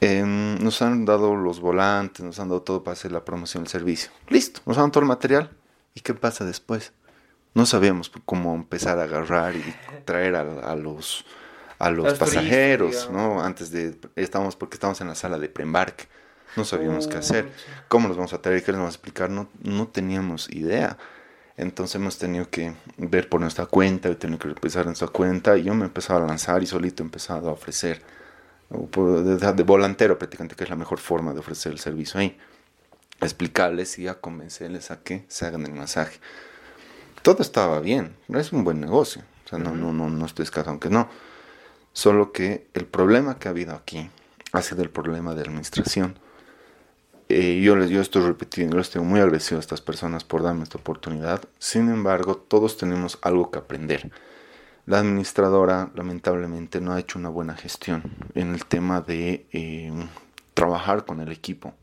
Em, nos han dado los volantes, nos han dado todo para hacer la promoción del servicio. Listo, nos han dado todo el material. ¿Y qué pasa después? No sabíamos cómo empezar a agarrar y traer a los a los, pasajeros, ¿no? Antes de, estamos, porque estamos en la sala de preembarque, no sabíamos qué hacer, cómo los vamos a traer, qué les vamos a explicar, no, no teníamos idea. Entonces hemos tenido que ver por nuestra cuenta, he tenido que empezar en nuestra cuenta y yo me he empezado a lanzar y solito he empezado a ofrecer, de, de volantero prácticamente, que es la mejor forma de ofrecer el servicio ahí. explicarles y a convencerles a que se hagan el masaje. Todo estaba bien, es un buen negocio, o sea, no, no, no, no estoy escasado, aunque no. Solo que el problema que ha habido aquí ha sido el problema de administración. Eh, yo les yo estoy repitiendo, yo estoy muy agradecido a estas personas por darme esta oportunidad. Sin embargo, todos tenemos algo que aprender. La administradora lamentablemente no ha hecho una buena gestión en el tema de eh, trabajar con el equipo.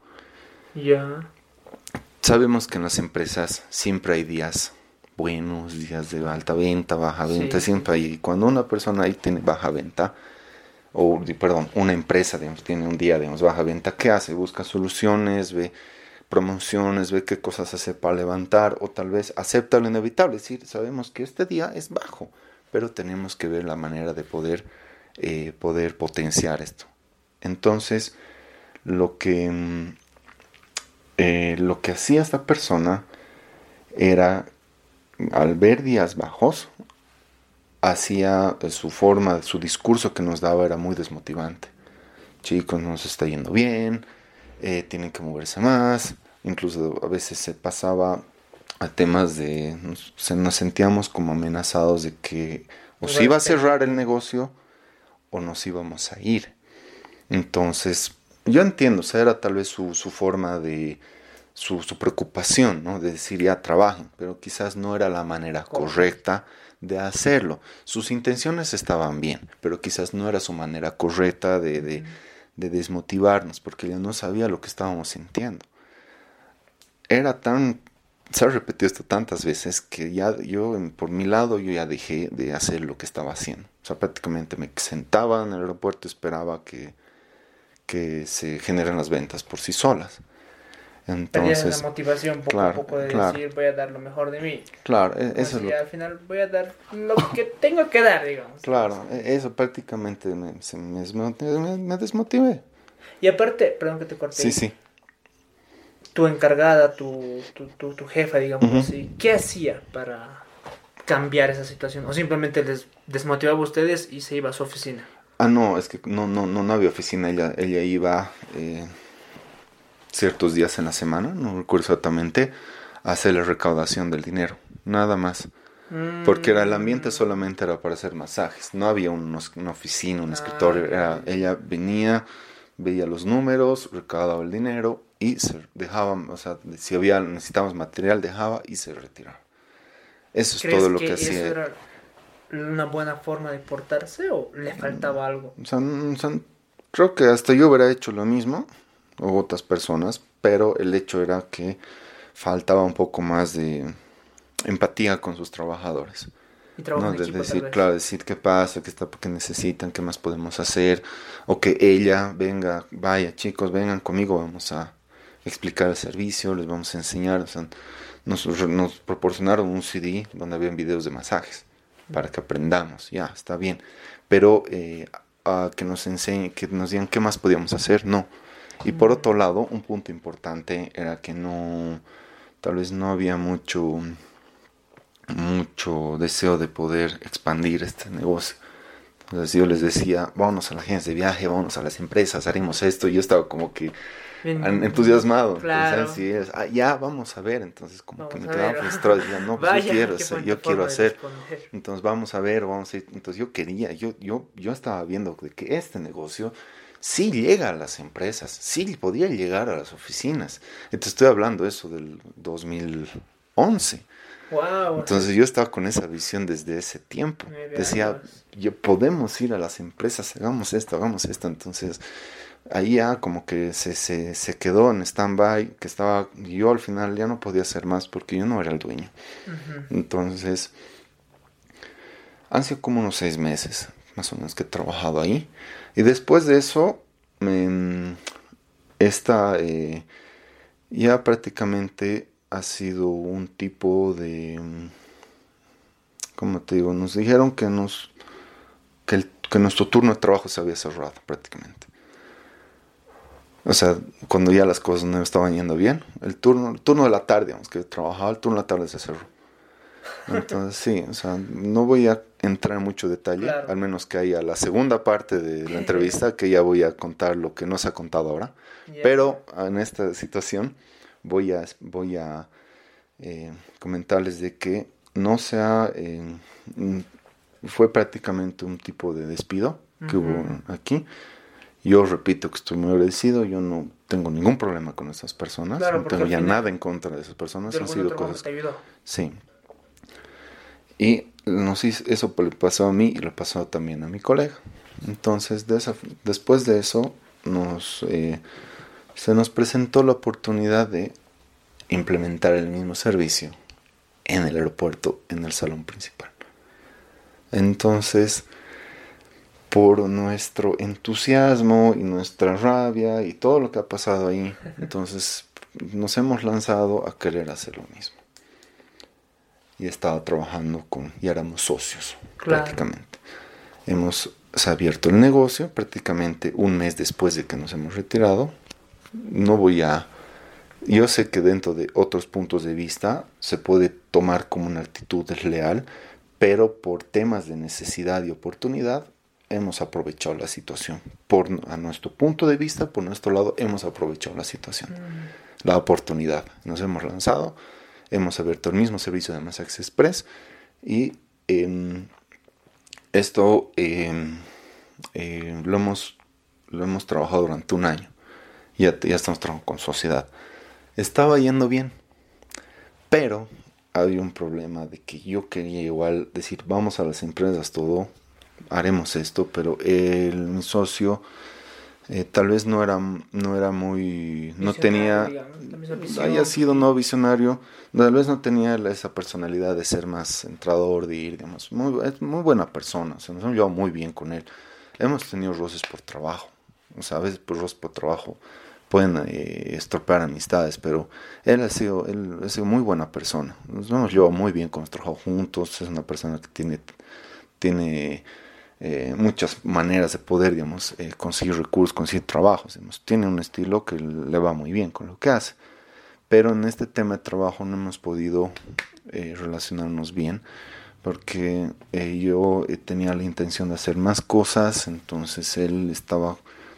Ya. Sabemos que en las empresas siempre hay días buenos, días de alta venta, baja venta, siempre hay. Cuando una persona ahí tiene baja venta, o perdón, una empresa tiene un día de baja venta, ¿qué hace? Busca soluciones, ve promociones, ve qué cosas hace para levantar, o tal vez acepta lo inevitable, es decir, sabemos que este día es bajo, pero tenemos que ver la manera de poder, eh, poder potenciar esto. Entonces, lo que, mm, eh, lo que hacía esta persona era, al ver días bajos, hacía eh, su forma, su discurso que nos daba era muy desmotivante. Chicos, no nos está yendo bien, tienen que moverse más, incluso a veces se pasaba a temas de, nos, nos sentíamos como amenazados de que o se iba a cerrar el negocio o nos íbamos a ir. Entonces, yo entiendo, o sea, era tal vez su, su forma de, su, su, preocupación, ¿no? De decir ya trabajen, pero quizás no era la manera correcta de hacerlo. Sus intenciones estaban bien, pero quizás no era su manera correcta de, de, de desmotivarnos, porque ella no sabía lo que estábamos sintiendo. Era tan se ha repetido esto tantas veces que ya yo, por mi lado, yo ya dejé de hacer lo que estaba haciendo. O sea, prácticamente me sentaba en el aeropuerto, esperaba que, que se generen las ventas por sí solas. Entonces, la motivación poco claro, a poco de claro, decir voy a dar lo mejor de mí. Claro, e-, eso es lo... al final voy a dar lo que tengo que dar, digamos. Claro, e-, eso prácticamente me, me, me, me desmotivé. Y aparte, perdón que te corté. Sí, sí tu encargada, tu, tu, tu, tu jefa, digamos uh -huh. así, ¿qué hacía para cambiar esa situación? ¿O simplemente les desmotivaba a ustedes y se iba a su oficina? Ah, no, es que no, no, no, no había oficina, ella, ella iba eh, ciertos días en la semana, no recuerdo exactamente, a hacer la recaudación del dinero, nada más. Mm. Porque era el ambiente solamente era para hacer masajes, no había unos, una oficina, un escritorio, ah, era, ella venía, veía los números, recaudaba el dinero y se dejaba, o sea, si había necesitábamos material, dejaba y se retiraba. Eso es todo lo que, que hacía. Eso era una buena forma de portarse o le faltaba algo? O sea, o sea, creo que hasta yo hubiera hecho lo mismo, o otras personas, pero el hecho era que faltaba un poco más de empatía con sus trabajadores. Y no, de equipo, decir, claro, decir qué pasa, qué está, qué necesitan, qué más podemos hacer, o que ella venga, vaya chicos, vengan conmigo, vamos a explicar el servicio, les vamos a enseñar, o sea, nos, nos proporcionaron un CD donde habían videos de masajes para que aprendamos, ya, está bien, pero eh, a que nos enseñen, que nos digan qué más podíamos hacer, no. Y por otro lado, un punto importante era que no, tal vez no había mucho mucho deseo de poder expandir este negocio. Entonces yo les decía, vámonos a la agencia de viaje, vámonos a las empresas, haremos esto. Y yo estaba como que entusiasmado. Claro. Entonces, es, ah, ya, vamos a ver. Entonces como vamos que me quedaba frustrado. Decía, no, pues Vaya, yo quiero, hacer, yo quiero hacer. Entonces vamos a ver, vamos a ir. Entonces yo quería, yo, yo, yo estaba viendo de que este negocio sí llega a las empresas, sí podía llegar a las oficinas. Entonces estoy hablando eso del 2011. Wow. Entonces yo estaba con esa visión desde ese tiempo. Decía, yo podemos ir a las empresas, hagamos esto, hagamos esto. Entonces ahí ya como que se, se, se quedó en stand-by, que estaba, yo al final ya no podía hacer más porque yo no era el dueño. Uh -huh. Entonces, han sido como unos seis meses, más o menos, que he trabajado ahí. Y después de eso, esta, eh, ya prácticamente ha sido un tipo de como te digo nos dijeron que nos que, el, que, nuestro turno de trabajo se había cerrado prácticamente o sea cuando ya las cosas no estaban yendo bien el turno el turno de la tarde digamos que trabajaba el turno de la tarde se cerró entonces sí o sea no voy a entrar en mucho detalle Claro. al menos que haya la segunda parte de la entrevista que ya voy a contar lo que no se ha contado ahora pero en esta situación voy a, voy a eh, comentarles de que no se ha, eh, fue prácticamente un tipo de despido que hubo aquí. Yo repito que estoy muy agradecido, yo no tengo ningún problema con esas personas, Claro, no tengo ya final, nada en contra de esas personas, De han sido cosas te ayudó. Sí. Y nos hizo- eso le pasó a mí y le pasó también a mi colega. Entonces, de esa- después de eso, nos, eh, se nos presentó la oportunidad de implementar el mismo servicio en el aeropuerto, en el salón principal. Entonces, por nuestro entusiasmo y nuestra rabia y todo lo que ha pasado ahí, entonces nos hemos lanzado a querer hacer lo mismo y estaba trabajando con, y éramos socios Claro. prácticamente. Hemos se ha abierto el negocio prácticamente un mes después de que nos hemos retirado. No voy a Yo sé que dentro de otros puntos de vista se puede tomar como una actitud desleal, pero por temas de necesidad y oportunidad hemos aprovechado la situación. Por, a nuestro punto de vista, por nuestro lado, hemos aprovechado la situación, mm. la oportunidad. Nos hemos lanzado, hemos abierto el mismo servicio de Masax Express y em, esto em, eh, lo, hemos, lo hemos trabajado durante un año. Ya, ya estamos trabajando con sociedad. Estaba yendo bien, pero había un problema de que yo quería igual decir, vamos a las empresas todo, haremos esto, pero el, mi socio eh, tal vez no era, no era muy, no tenía, haya sido no visionario, tal vez no tenía esa personalidad de ser más centrador, de ir, digamos, muy, es muy buena persona, se nos hemos llevado muy bien con él. Hemos tenido roces por trabajo, o sea, a veces por roces por trabajo pueden eh, estropear amistades, pero él ha sido, él ha sido muy buena persona. Nos hemos llevado muy bien con nuestro juntos, es una persona que tiene, tiene eh, muchas maneras de poder, digamos, eh, conseguir recursos, conseguir trabajos. Tiene un estilo que le va muy bien con lo que hace. Pero en este tema de trabajo no hemos podido eh, relacionarnos bien porque yo tenía la intención de hacer más cosas, entonces él estaba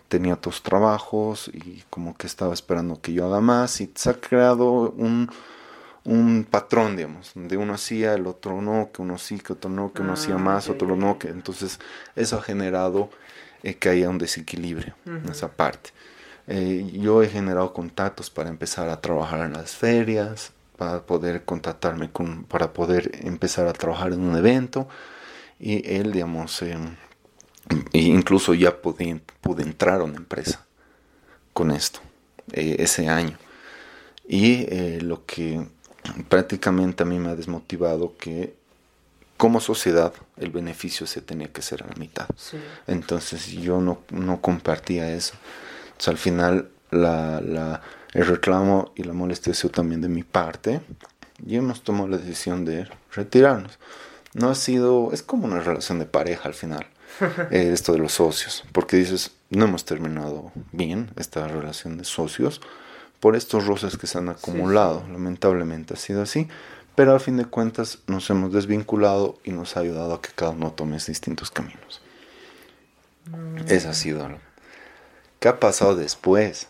tenía otros trabajos y como que estaba esperando que yo haga más y se ha creado un, un patrón, digamos, donde uno hacía, el otro no, que uno sí, que otro no, que uno hacía ah, más, otro no, que entonces eso ha generado eh, que haya un desequilibrio en esa parte. Eh, yo he generado contactos para empezar a trabajar en las ferias, para poder contactarme con, para poder empezar a trabajar en un evento y él, digamos, eh, incluso ya pude, pude entrar a una empresa con esto ese año. Y lo que prácticamente a mí me ha desmotivado que como sociedad el beneficio se tenía que ser a la mitad. Entonces yo no, no compartía eso. Entonces, al final la, la, el reclamo y la molestia también de mi parte y hemos tomado la decisión de retirarnos. No ha sido, es como una relación de pareja al final, (laughs) eh, esto de los socios, porque dices, no hemos terminado bien esta relación de socios, por estos roces que se han acumulado. Lamentablemente ha sido así, pero a fin de cuentas nos hemos desvinculado y nos ha ayudado a que cada uno tome distintos caminos. Mm. Esa ha sido. ¿Qué ha pasado después?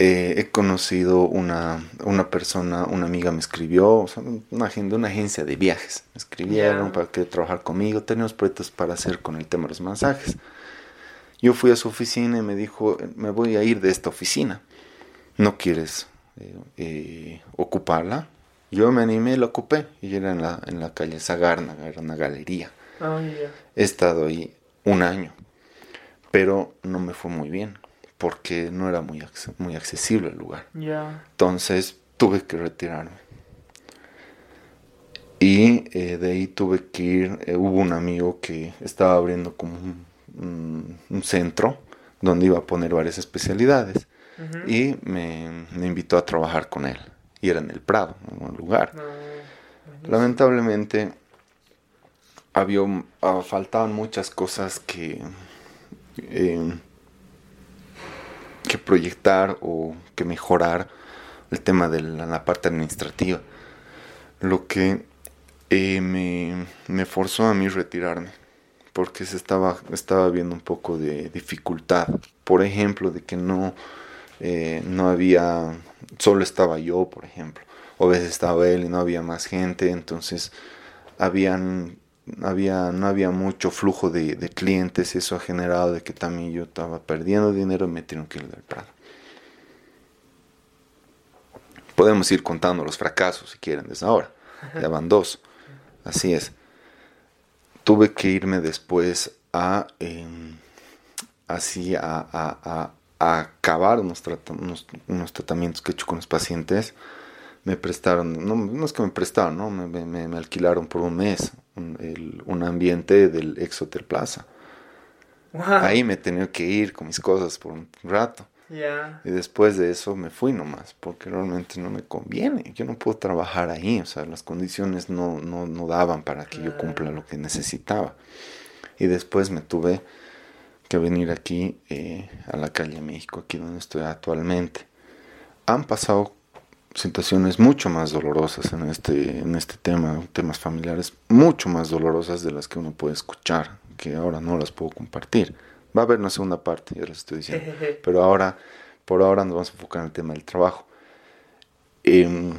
Eh, he conocido una, una persona, una amiga me escribió, una, agenda, una agencia de viajes. Me escribieron para que trabajar conmigo. Tenemos proyectos para hacer con el tema de los masajes. Yo fui a su oficina y me dijo, me voy a ir de esta oficina. ¿No quieres eh, eh, ocuparla? Yo me animé y la ocupé. Y era en la, en la calle Zagarna, era una galería. Ah, He estado ahí un año, pero no me fue muy bien porque no era muy, muy accesible el lugar. Entonces tuve que retirarme. Y eh, de ahí tuve que ir, hubo un amigo que estaba abriendo como un un, centro donde iba a poner varias especialidades y me, invitó a trabajar con él. Y era en el Prado, en un lugar. Ah, Lamentablemente había, ah, faltaban muchas cosas que, eh, que proyectar o que mejorar el tema de la, parte administrativa. Lo que eh, me, me forzó a mí retirarme porque se estaba, estaba viendo un poco de dificultad. Por ejemplo, de que no, eh, no había, solo estaba yo, por ejemplo, o a veces estaba él y no había más gente, entonces habían, había, no había mucho flujo de, clientes eso ha generado de que también yo estaba perdiendo dinero y me tuvieron que ir del Prado. Podemos ir contando los fracasos si quieren desde ahora. Ya van dos. Así es tuve que irme después a em, así a, acabar unos, tratamientos que he hecho con los pacientes. Me prestaron, no, es que me prestaron, ¿no? me, alquilaron por un mes un, ambiente del ex Hotel Plaza. Ahí me tenía que ir con mis cosas por un rato. Y después de eso me fui nomás, porque realmente no me conviene. Yo no puedo trabajar ahí, o sea, las condiciones no, no, no daban para que yo cumpla lo que necesitaba. Y después me tuve que venir aquí eh, a la calle México, aquí donde estoy actualmente. han pasado situaciones mucho más dolorosas en este, en este tema, temas familiares, mucho más dolorosas de las que uno puede escuchar, que ahora no las puedo compartir. Va a haber una segunda parte, ya les estoy diciendo. (laughs) Pero ahora, por ahora nos vamos a enfocar en el tema del trabajo. Em,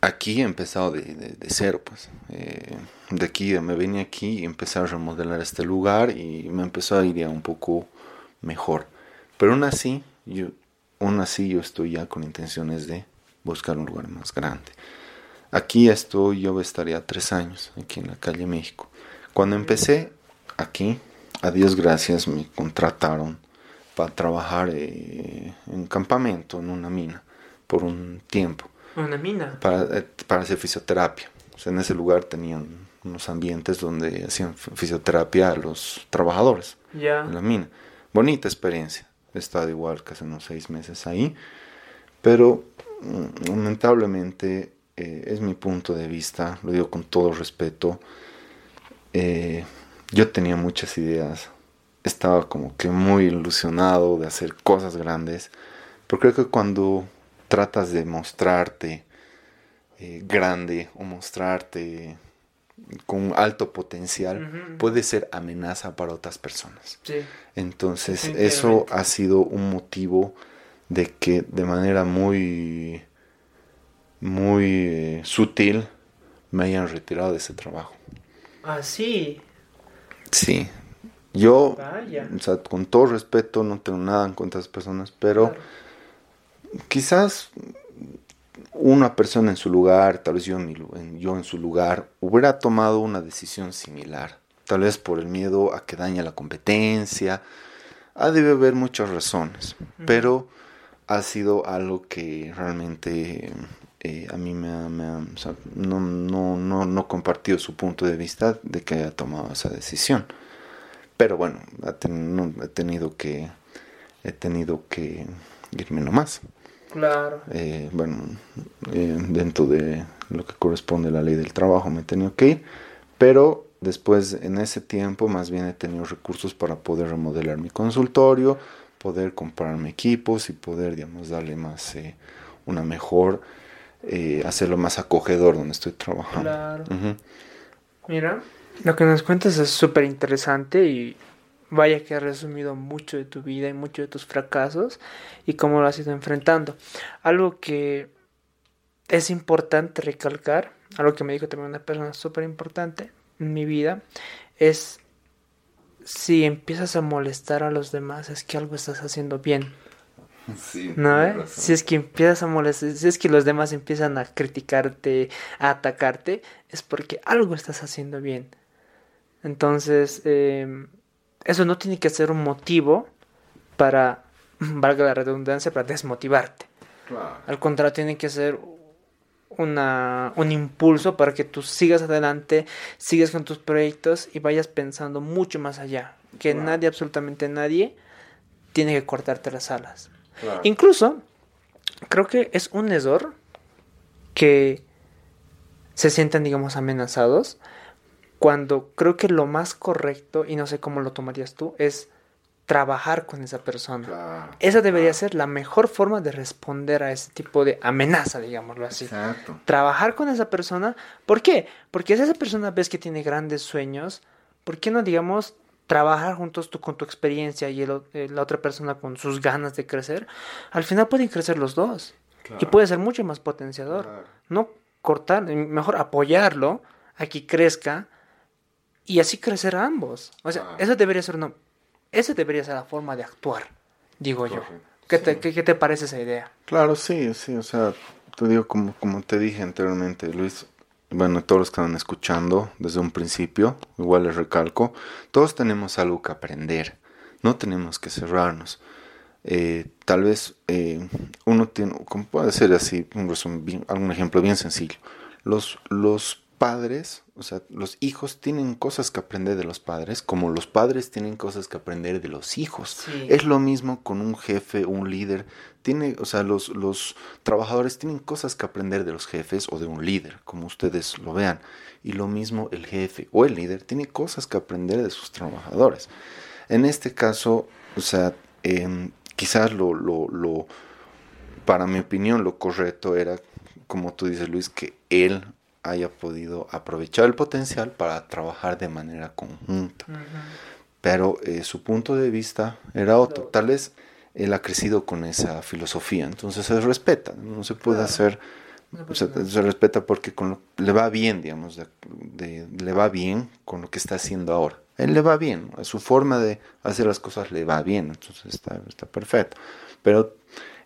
aquí he empezado de, cero, pues. Eh, de aquí, me venía aquí y empecé a remodelar este lugar y me empezó a ir ya un poco mejor. Pero aún así, yo, aún así yo estoy ya con intenciones de buscar un lugar más grande. Aquí estoy, yo estaría tres años, aquí en la calle México. Cuando empecé aquí, a Dios gracias, me contrataron para trabajar eh, en campamento, en una mina, por un tiempo. ¿Una mina? Para, eh, para hacer fisioterapia. en ese lugar tenían unos ambientes donde hacían fisioterapia a los trabajadores ya en la mina. Bonita experiencia. He estado igual casi unos seis meses ahí. Pero mm, lamentablemente eh, es mi punto de vista, lo digo con todo respeto. Eh, yo tenía muchas ideas, estaba como que muy ilusionado de hacer cosas grandes, pero creo que cuando tratas de mostrarte eh, grande o mostrarte con alto potencial, puede ser amenaza para otras personas. Entonces, eso ha sido un motivo de que de manera muy, muy eh, sutil me hayan retirado de ese trabajo. Ah, sí. Sí. Yo, o sea, con todo respeto, no tengo nada en contra de esas personas, pero quizás una persona en su lugar, tal vez yo en, yo en su lugar, hubiera tomado una decisión similar. Tal vez por el miedo a que dañe la competencia. Ha de haber muchas razones, pero ha sido algo que realmente eh, a mí me ha, no, no, no, no compartido su punto de vista de que haya tomado esa decisión. Pero bueno, he tenido que he tenido que irme nomás. Claro. Eh, bueno, eh, dentro de lo que corresponde a la ley del trabajo me he tenido que ir, pero después en ese tiempo más bien he tenido recursos para poder remodelar mi consultorio, poder comprarme equipos y poder, digamos, darle más, eh, una mejor, hacerlo más acogedor donde estoy trabajando. Claro. Mira, lo que nos cuentas es súper interesante y Vaya que has resumido mucho de tu vida y mucho de tus fracasos y cómo lo has ido enfrentando. Algo que es importante recalcar, algo que me dijo también una persona súper importante en mi vida, es si empiezas a molestar a los demás, es que algo estás haciendo bien. (laughs) Sí, ¿No? Si es que empiezas a molestar, si es que los demás empiezan a criticarte, a atacarte, es porque algo estás haciendo bien. Entonces, eh, eso no tiene que ser un motivo para, (laughs) valga la redundancia, para desmotivarte. Al contrario, tiene que ser una, un impulso para que tú sigas adelante, sigas con tus proyectos y vayas pensando mucho más allá. Que nadie, absolutamente nadie, tiene que cortarte las alas. Incluso, creo que es un error que se sientan, digamos, amenazados cuando creo que lo más correcto, y no sé cómo lo tomarías tú, es trabajar con esa persona. esa debería ser la mejor forma de responder a ese tipo de amenaza, digámoslo así. Exacto. Trabajar con esa persona. ¿Por qué? Porque si esa persona ves que tiene grandes sueños, ¿por qué no, digamos, trabajar juntos tú con tu experiencia y eh, la otra persona con sus ganas de crecer? Al final pueden crecer los dos. Y puede ser mucho más potenciador. No cortar, mejor apoyarlo a que crezca y así crecer a ambos. O sea, eso debería ser una, esa debería ser la forma de actuar, digo yo. ¿Qué, te, ¿qué, te, parece esa idea? Claro, sí, sí, o sea, te digo como, como te dije anteriormente, Luis, bueno, todos los que están escuchando desde un principio, igual les recalco, todos tenemos algo que aprender, no tenemos que cerrarnos. Eh, tal vez eh, uno tiene, como puede ser así, un, un ejemplo bien sencillo. Los, los padres, o sea, los hijos tienen cosas que aprender de los padres, como los padres tienen cosas que aprender de los hijos. Es lo mismo con un jefe, un líder. Tiene, o sea, los, los trabajadores tienen cosas que aprender de los jefes o de un líder, como ustedes lo vean. Y lo mismo el jefe o el líder tiene cosas que aprender de sus trabajadores. En este caso, o sea, em, quizás lo, lo, lo para mi opinión, lo correcto era, como tú dices, Luis, que él haya podido aprovechar el potencial para trabajar de manera conjunta. Pero eh, su punto de vista era otro. Tal vez él ha crecido con esa filosofía, entonces se respeta, no se puede hacer, se, respeta porque con le va bien, digamos, le va bien con lo que está haciendo ahora. Él le va bien, a su forma de hacer las cosas le va bien, entonces está, está perfecto. Pero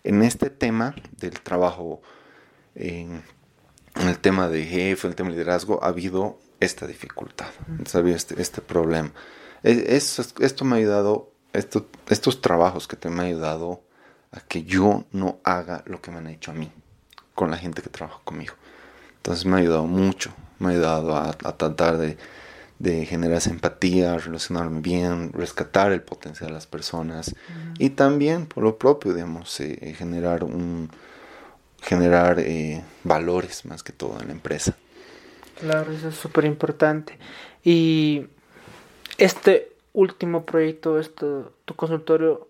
en este tema del trabajo, en, el tema de jefe, en el tema de liderazgo, ha habido esta dificultad, ha habido este, este problema. esto me ha ayudado, esto, estos trabajos que te me han ayudado a que yo no haga lo que me han hecho a mí, con la gente que trabaja conmigo. Entonces me ha ayudado mucho, me ha ayudado a, tratar de, de, generar esa empatía, relacionarme bien, rescatar el potencial de las personas y también por lo propio, digamos, eh, generar un generar eh, valores más que todo en la empresa. Claro, eso es súper importante. Y este último proyecto, esto, tu consultorio,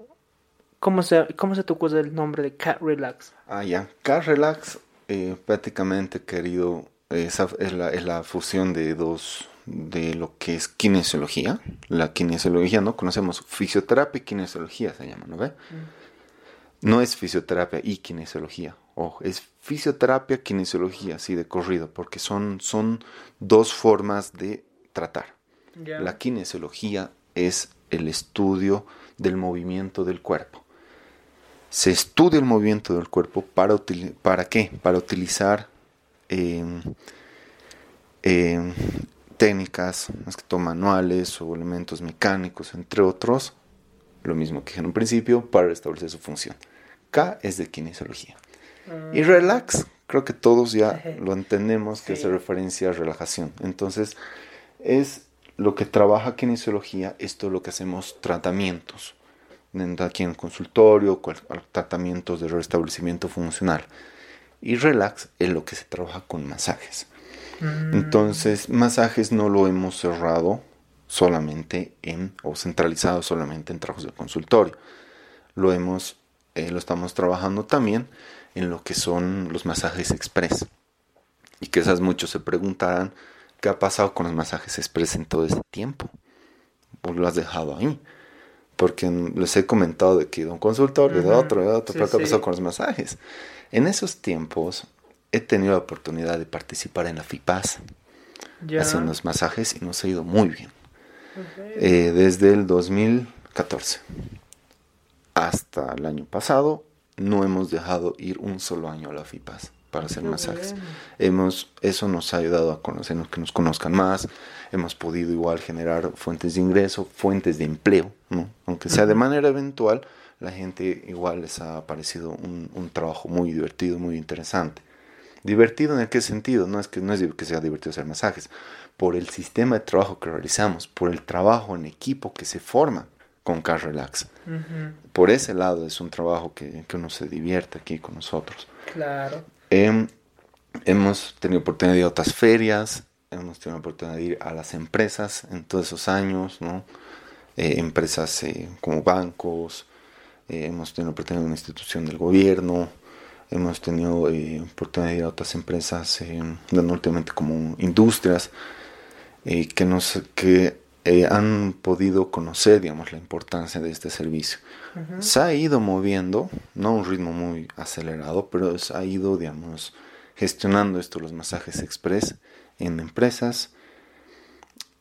¿cómo se, cómo se te ocurre el nombre de Cat Relax? Ah, ya. Cat Relax, eh, prácticamente querido, es, la, es la fusión de dos, de lo que es kinesiología. La kinesiología, ¿no? Conocemos fisioterapia y kinesiología, se llama, ¿no ve? Mm. No es fisioterapia y kinesiología. Ojo, es fisioterapia, kinesiología, así de corrido, porque son, son dos formas de tratar. La kinesiología es el estudio del movimiento del cuerpo. Se estudia el movimiento del cuerpo para, ¿para qué? Para utilizar em, em, técnicas, más que todo manuales o elementos mecánicos, entre otros, lo mismo que en un principio, para establecer su función. K es de kinesiología. Y relax, creo que todos ya lo entendemos que hace referencia a relajación. Entonces, es lo que trabaja kinesiología, esto es lo que hacemos tratamientos. Aquí en el consultorio, tratamientos de restablecimiento funcional. Y relax es lo que se trabaja con masajes. Mm. Entonces, masajes no lo hemos cerrado solamente en, o centralizado solamente en trabajos de consultorio. Lo hemos, eh, lo estamos trabajando también en lo que son los masajes express. Y quizás muchos se preguntarán qué ha pasado con los masajes express en todo este tiempo. Pues lo has dejado ahí. Porque les he comentado de que de un consultorio, de otro, de otro, pero ¿qué ha pasado con los masajes? En esos tiempos he tenido la oportunidad de participar en la FIPAS, haciendo los masajes y nos ha ido muy bien. Eh, desde el 2014 hasta el año pasado no hemos dejado ir un solo año a la FIPAS para hacer masajes. Hemos, eso nos ha ayudado a conocernos, que nos conozcan más. Hemos podido igual generar fuentes de ingreso, fuentes de empleo, ¿no? Aunque sea de manera eventual, la gente igual les ha parecido un, trabajo muy divertido, muy interesante. Divertido en qué sentido? No es que no es que sea divertido hacer masajes, por el sistema de trabajo que realizamos, por el trabajo en equipo que se forma con Car Relax. Por ese lado es un trabajo que, uno se divierte aquí con nosotros. Claro. Em, hemos tenido oportunidad de ir a otras ferias, hemos tenido oportunidad de ir a las empresas en todos esos años, ¿no? Eh, empresas eh, como bancos, eh, hemos tenido oportunidad de una institución del gobierno, hemos tenido oportunidad de ir a otras empresas, últimamente como industrias, que, nos, que eh, han podido conocer, digamos, la importancia de este servicio. Se ha ido moviendo, no a un ritmo muy acelerado, pero se ha ido, digamos, gestionando esto, los masajes express en empresas,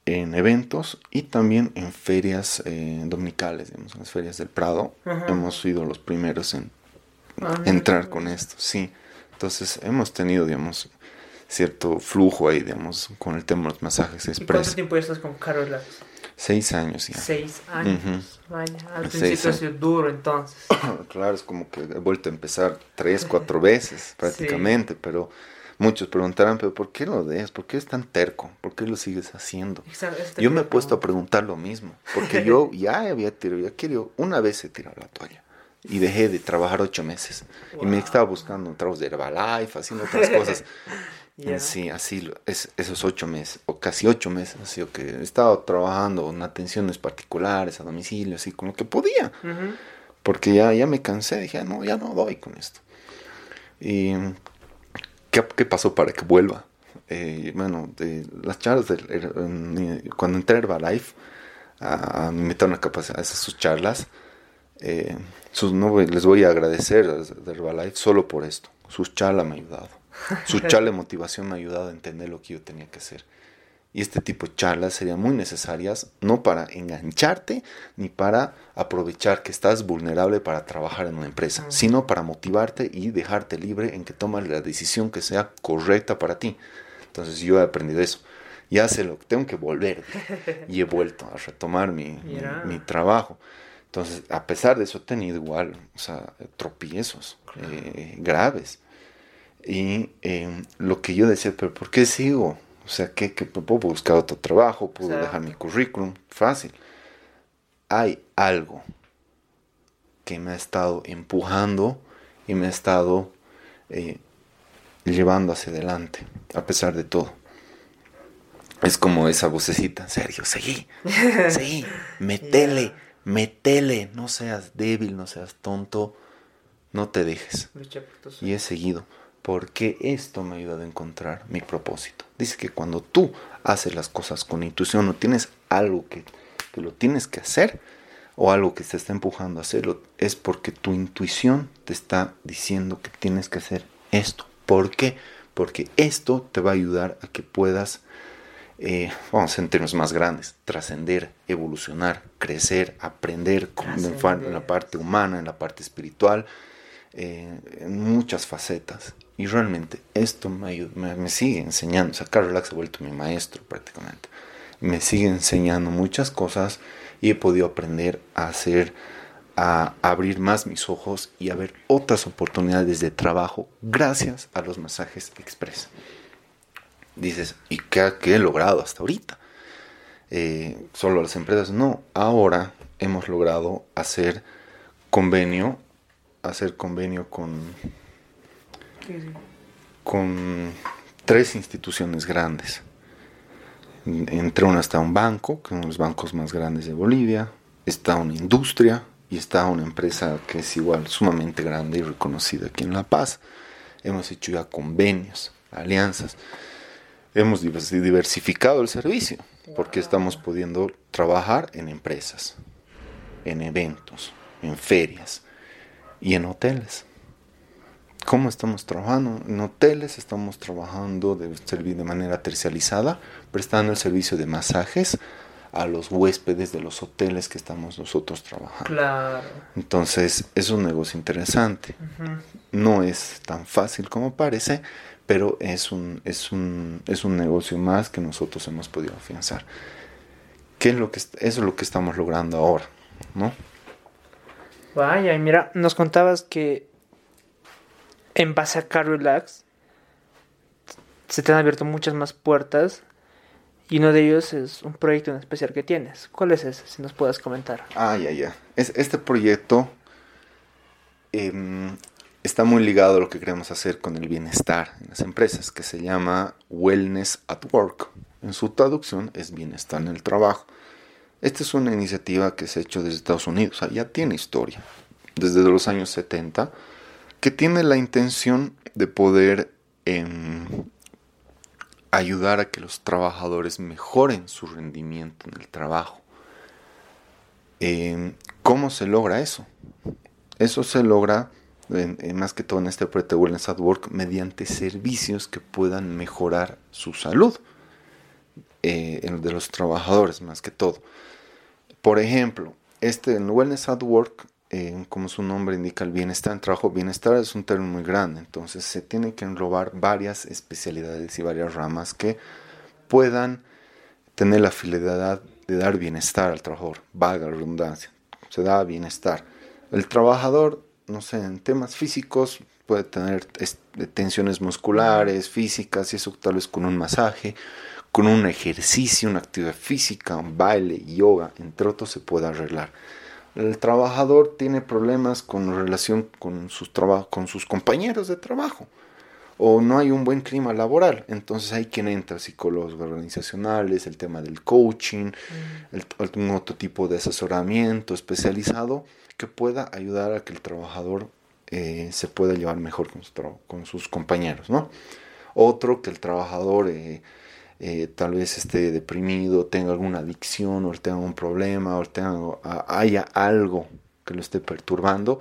en eventos y también en ferias eh, dominicales, digamos, en las ferias del Prado. Hemos sido los primeros en ah, entrar con esto, sí. Entonces hemos tenido, digamos, cierto flujo ahí, digamos, con el tema de los masajes express. ¿Y cuánto tiempo estás con Carola? Seis años ya. Seis años. Vaya, al principio ha sido duro entonces. (coughs) claro, es como que he vuelto a empezar tres, cuatro veces prácticamente, pero muchos preguntarán, pero ¿por qué lo dejas? ¿Por qué es tan terco? ¿Por qué lo sigues haciendo? Este yo me he puesto a preguntar lo mismo, porque yo (laughs) ya había tirado, ya querido, una vez he tirado la toalla y dejé de trabajar ocho meses. Y me estaba buscando trabajos de Herbalife, haciendo otras cosas. (laughs) Sí, así, es, esos ocho meses, o casi ocho meses, ha sido que he estado trabajando en atenciones particulares a domicilio, así como que podía. Porque ya, ya me cansé, dije, no, ya no doy con esto. ¿Y qué, qué pasó para que vuelva? Eh, bueno, de las charlas, de, cuando entré a Herbalife, a, me metieron a capacidad esas sus charlas. Eh, sus, no, les voy a agradecer a Herbalife solo por esto. Sus charlas me ha ayudado. Su (laughs) charla de motivación me ha ayudado a entender lo que yo tenía que hacer. Y este tipo de charlas serían muy necesarias, no para engancharte ni para aprovechar que estás vulnerable para trabajar en una empresa, sino para motivarte y dejarte libre en que tomes la decisión que sea correcta para ti. Entonces yo he aprendido eso. Ya sé lo que tengo que volver. Y he vuelto a retomar mi, mi, trabajo. Entonces, a pesar de eso, he tenido igual, o sea, tropiezos eh, graves. Y eh, lo que yo decía, pero ¿por qué sigo? O sea, que, puedo buscar otro trabajo, puedo dejar mi currículum, fácil. Hay algo que me ha estado empujando y me ha estado eh, llevando hacia adelante, a pesar de todo. Es como esa vocecita, Sergio, seguí, (laughs) seguí, metele, metele, no seas débil, no seas tonto, no te dejes. Y he seguido, porque esto me ha ayudado a encontrar mi propósito. Dice que cuando tú haces las cosas con intuición o tienes algo que, que lo tienes que hacer, o algo que te está empujando a hacerlo, es porque tu intuición te está diciendo que tienes que hacer esto. ¿Por qué? Porque esto te va a ayudar a que puedas, eh, vamos a términos más grandes, trascender, evolucionar, crecer, aprender en la parte humana, en la parte espiritual, eh, en muchas facetas. Y realmente esto me, me, sigue enseñando. O sea, Carl Relax ha vuelto mi maestro prácticamente. Me sigue enseñando muchas cosas y he podido aprender a hacer a abrir más mis ojos y a ver otras oportunidades de trabajo gracias a los masajes express. Dices, ¿y qué, he logrado hasta ahorita? Eh, solo las empresas. No, ahora hemos logrado hacer convenio, hacer convenio con, con tres instituciones grandes. Entre una está un banco, que es uno de los bancos más grandes de Bolivia, está una industria, y está una empresa que es igual sumamente grande y reconocida aquí en La Paz. Hemos hecho ya convenios, alianzas. Hemos diversificado el servicio porque estamos pudiendo trabajar en empresas, en eventos, en ferias y en hoteles. ¿Cómo estamos trabajando? En hoteles estamos trabajando de, de manera tercializada, prestando el servicio de masajes a los huéspedes de los hoteles que estamos nosotros trabajando. Claro. Entonces es un negocio interesante. No es tan fácil como parece, pero es un, es un, es un negocio más que nosotros hemos podido afianzar. ¿Qué es lo que, eso es lo que estamos logrando ahora, ¿no? Vaya, y mira, nos contabas que en base a Car Relax se te han abierto muchas más puertas y uno de ellos es un proyecto en especial que tienes. ¿Cuál es ese? Si nos puedes comentar. Ah, ya, ya. Es, este proyecto em, está muy ligado a lo que queremos hacer con el bienestar en las empresas, que se llama Wellness at Work. En su traducción es bienestar en el trabajo. Esta es una iniciativa que se ha hecho desde Estados Unidos, ya tiene historia, desde los años 70, que tiene la intención de poder em, ayudar a que los trabajadores mejoren su rendimiento en el trabajo. Eh, ¿Cómo se logra eso? Eso se logra, más que todo en este Wellness at Work, mediante servicios que puedan mejorar su salud eh, de los trabajadores, más que todo. Por ejemplo, este en Wellness at Work eh, como su nombre indica, el bienestar en trabajo. Bienestar es un término muy grande, entonces se tiene que englobar varias especialidades y varias ramas que puedan tener la finalidad de dar bienestar al trabajador, valga la redundancia, se da bienestar. El trabajador, no sé, en temas físicos puede tener tensiones musculares, físicas, y eso tal vez con un masaje, con un ejercicio, una actividad física, un baile, yoga, entre otros, se puede arreglar el trabajador tiene problemas con relación con sus, con sus compañeros de trabajo o no hay un buen clima laboral. Entonces hay quien entra, psicólogos organizacionales, el tema del coaching, mm. algún otro tipo de asesoramiento especializado que pueda ayudar a que el trabajador eh, se pueda llevar mejor con, con, sus compañeros, ¿no? Otro, que el trabajador eh, eh, tal vez esté deprimido, tenga alguna adicción, o tenga un problema, o tenga, haya algo que lo esté perturbando,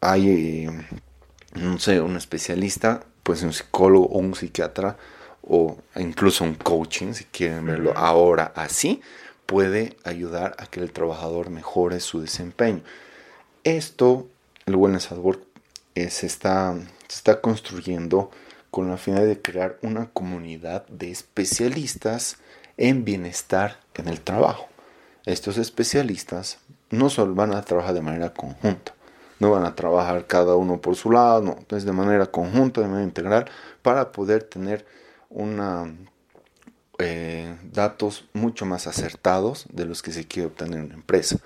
hay, no sé, un especialista, pues un psicólogo o un psiquiatra, o incluso un coaching, si quieren verlo ahora así, puede ayudar a que el trabajador mejore su desempeño. Esto, el Wellness at Work, eh, se, está, se está construyendo con la finalidad de crear una comunidad de especialistas en bienestar en el trabajo. Estos especialistas no solo van a trabajar de manera conjunta, no van a trabajar cada uno por su lado, no, es de manera conjunta, de manera integral, para poder tener una, eh, datos mucho más acertados de los que se quiere obtener en una empresa.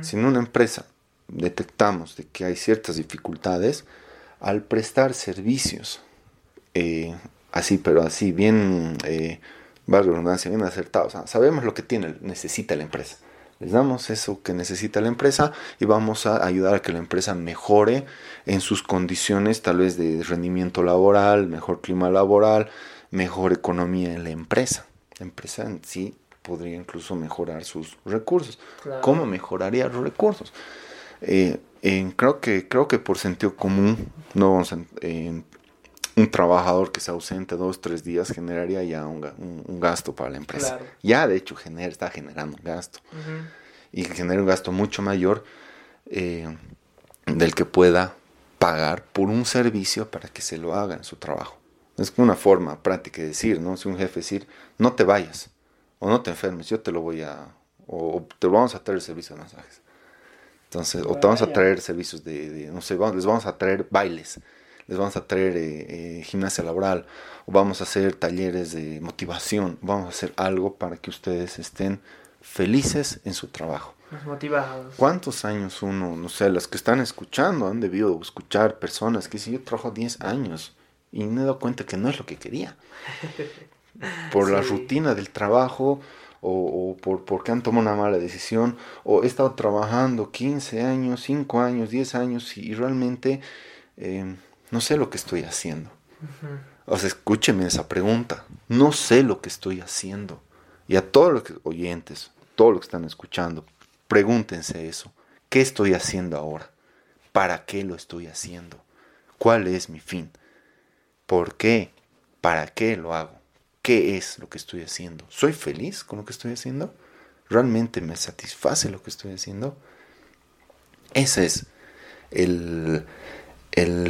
Si en una empresa detectamos de que hay ciertas dificultades, al prestar servicios, eh, así, pero así, bien, eh, redundancia, bien acertados, sabemos lo que tiene, necesita la empresa. Les damos eso que necesita la empresa y vamos a ayudar a que la empresa mejore en sus condiciones, tal vez de rendimiento laboral, mejor clima laboral, mejor economía en la empresa empresa en sí podría incluso mejorar sus recursos. ¿Cómo mejoraría los recursos? Eh, creo, que, creo que por sentido común, no vamos un trabajador que se ausente dos, tres días generaría ya un, gasto para la empresa. Ya de hecho genera, está generando un gasto. Y genera un gasto mucho mayor eh, del que pueda pagar por un servicio para que se lo haga en su trabajo. Es una forma práctica de decir, ¿no? Si un jefe decir, no te vayas o no te enfermes, yo te lo voy a, o te vamos a traer servicio de masajes. Entonces, o te vamos a traer servicios de, no sé, les vamos a traer bailes, les vamos a traer eh, eh, gimnasia laboral, o vamos a hacer talleres de motivación, vamos a hacer algo para que ustedes estén felices en su trabajo. Motivados. ¿Cuántos años uno, no sé, los que están escuchando han debido escuchar personas que si yo trabajo 10 años y me he dado cuenta que no es lo que quería. (laughs) Por la rutina del trabajo o, por porque han tomado una mala decisión o he estado trabajando 15 años, 5 años, 10 años y, realmente em, no sé lo que estoy haciendo. O sea, escúcheme esa pregunta. No sé lo que estoy haciendo. Y a todos los oyentes, todos los que están escuchando, pregúntense eso. ¿Qué estoy haciendo ahora? ¿Para qué lo estoy haciendo? ¿Cuál es mi fin? ¿Por qué? ¿Para qué lo hago? ¿Qué es lo que estoy haciendo? ¿Soy feliz con lo que estoy haciendo? ¿Realmente me satisface lo que estoy haciendo? Ese es el,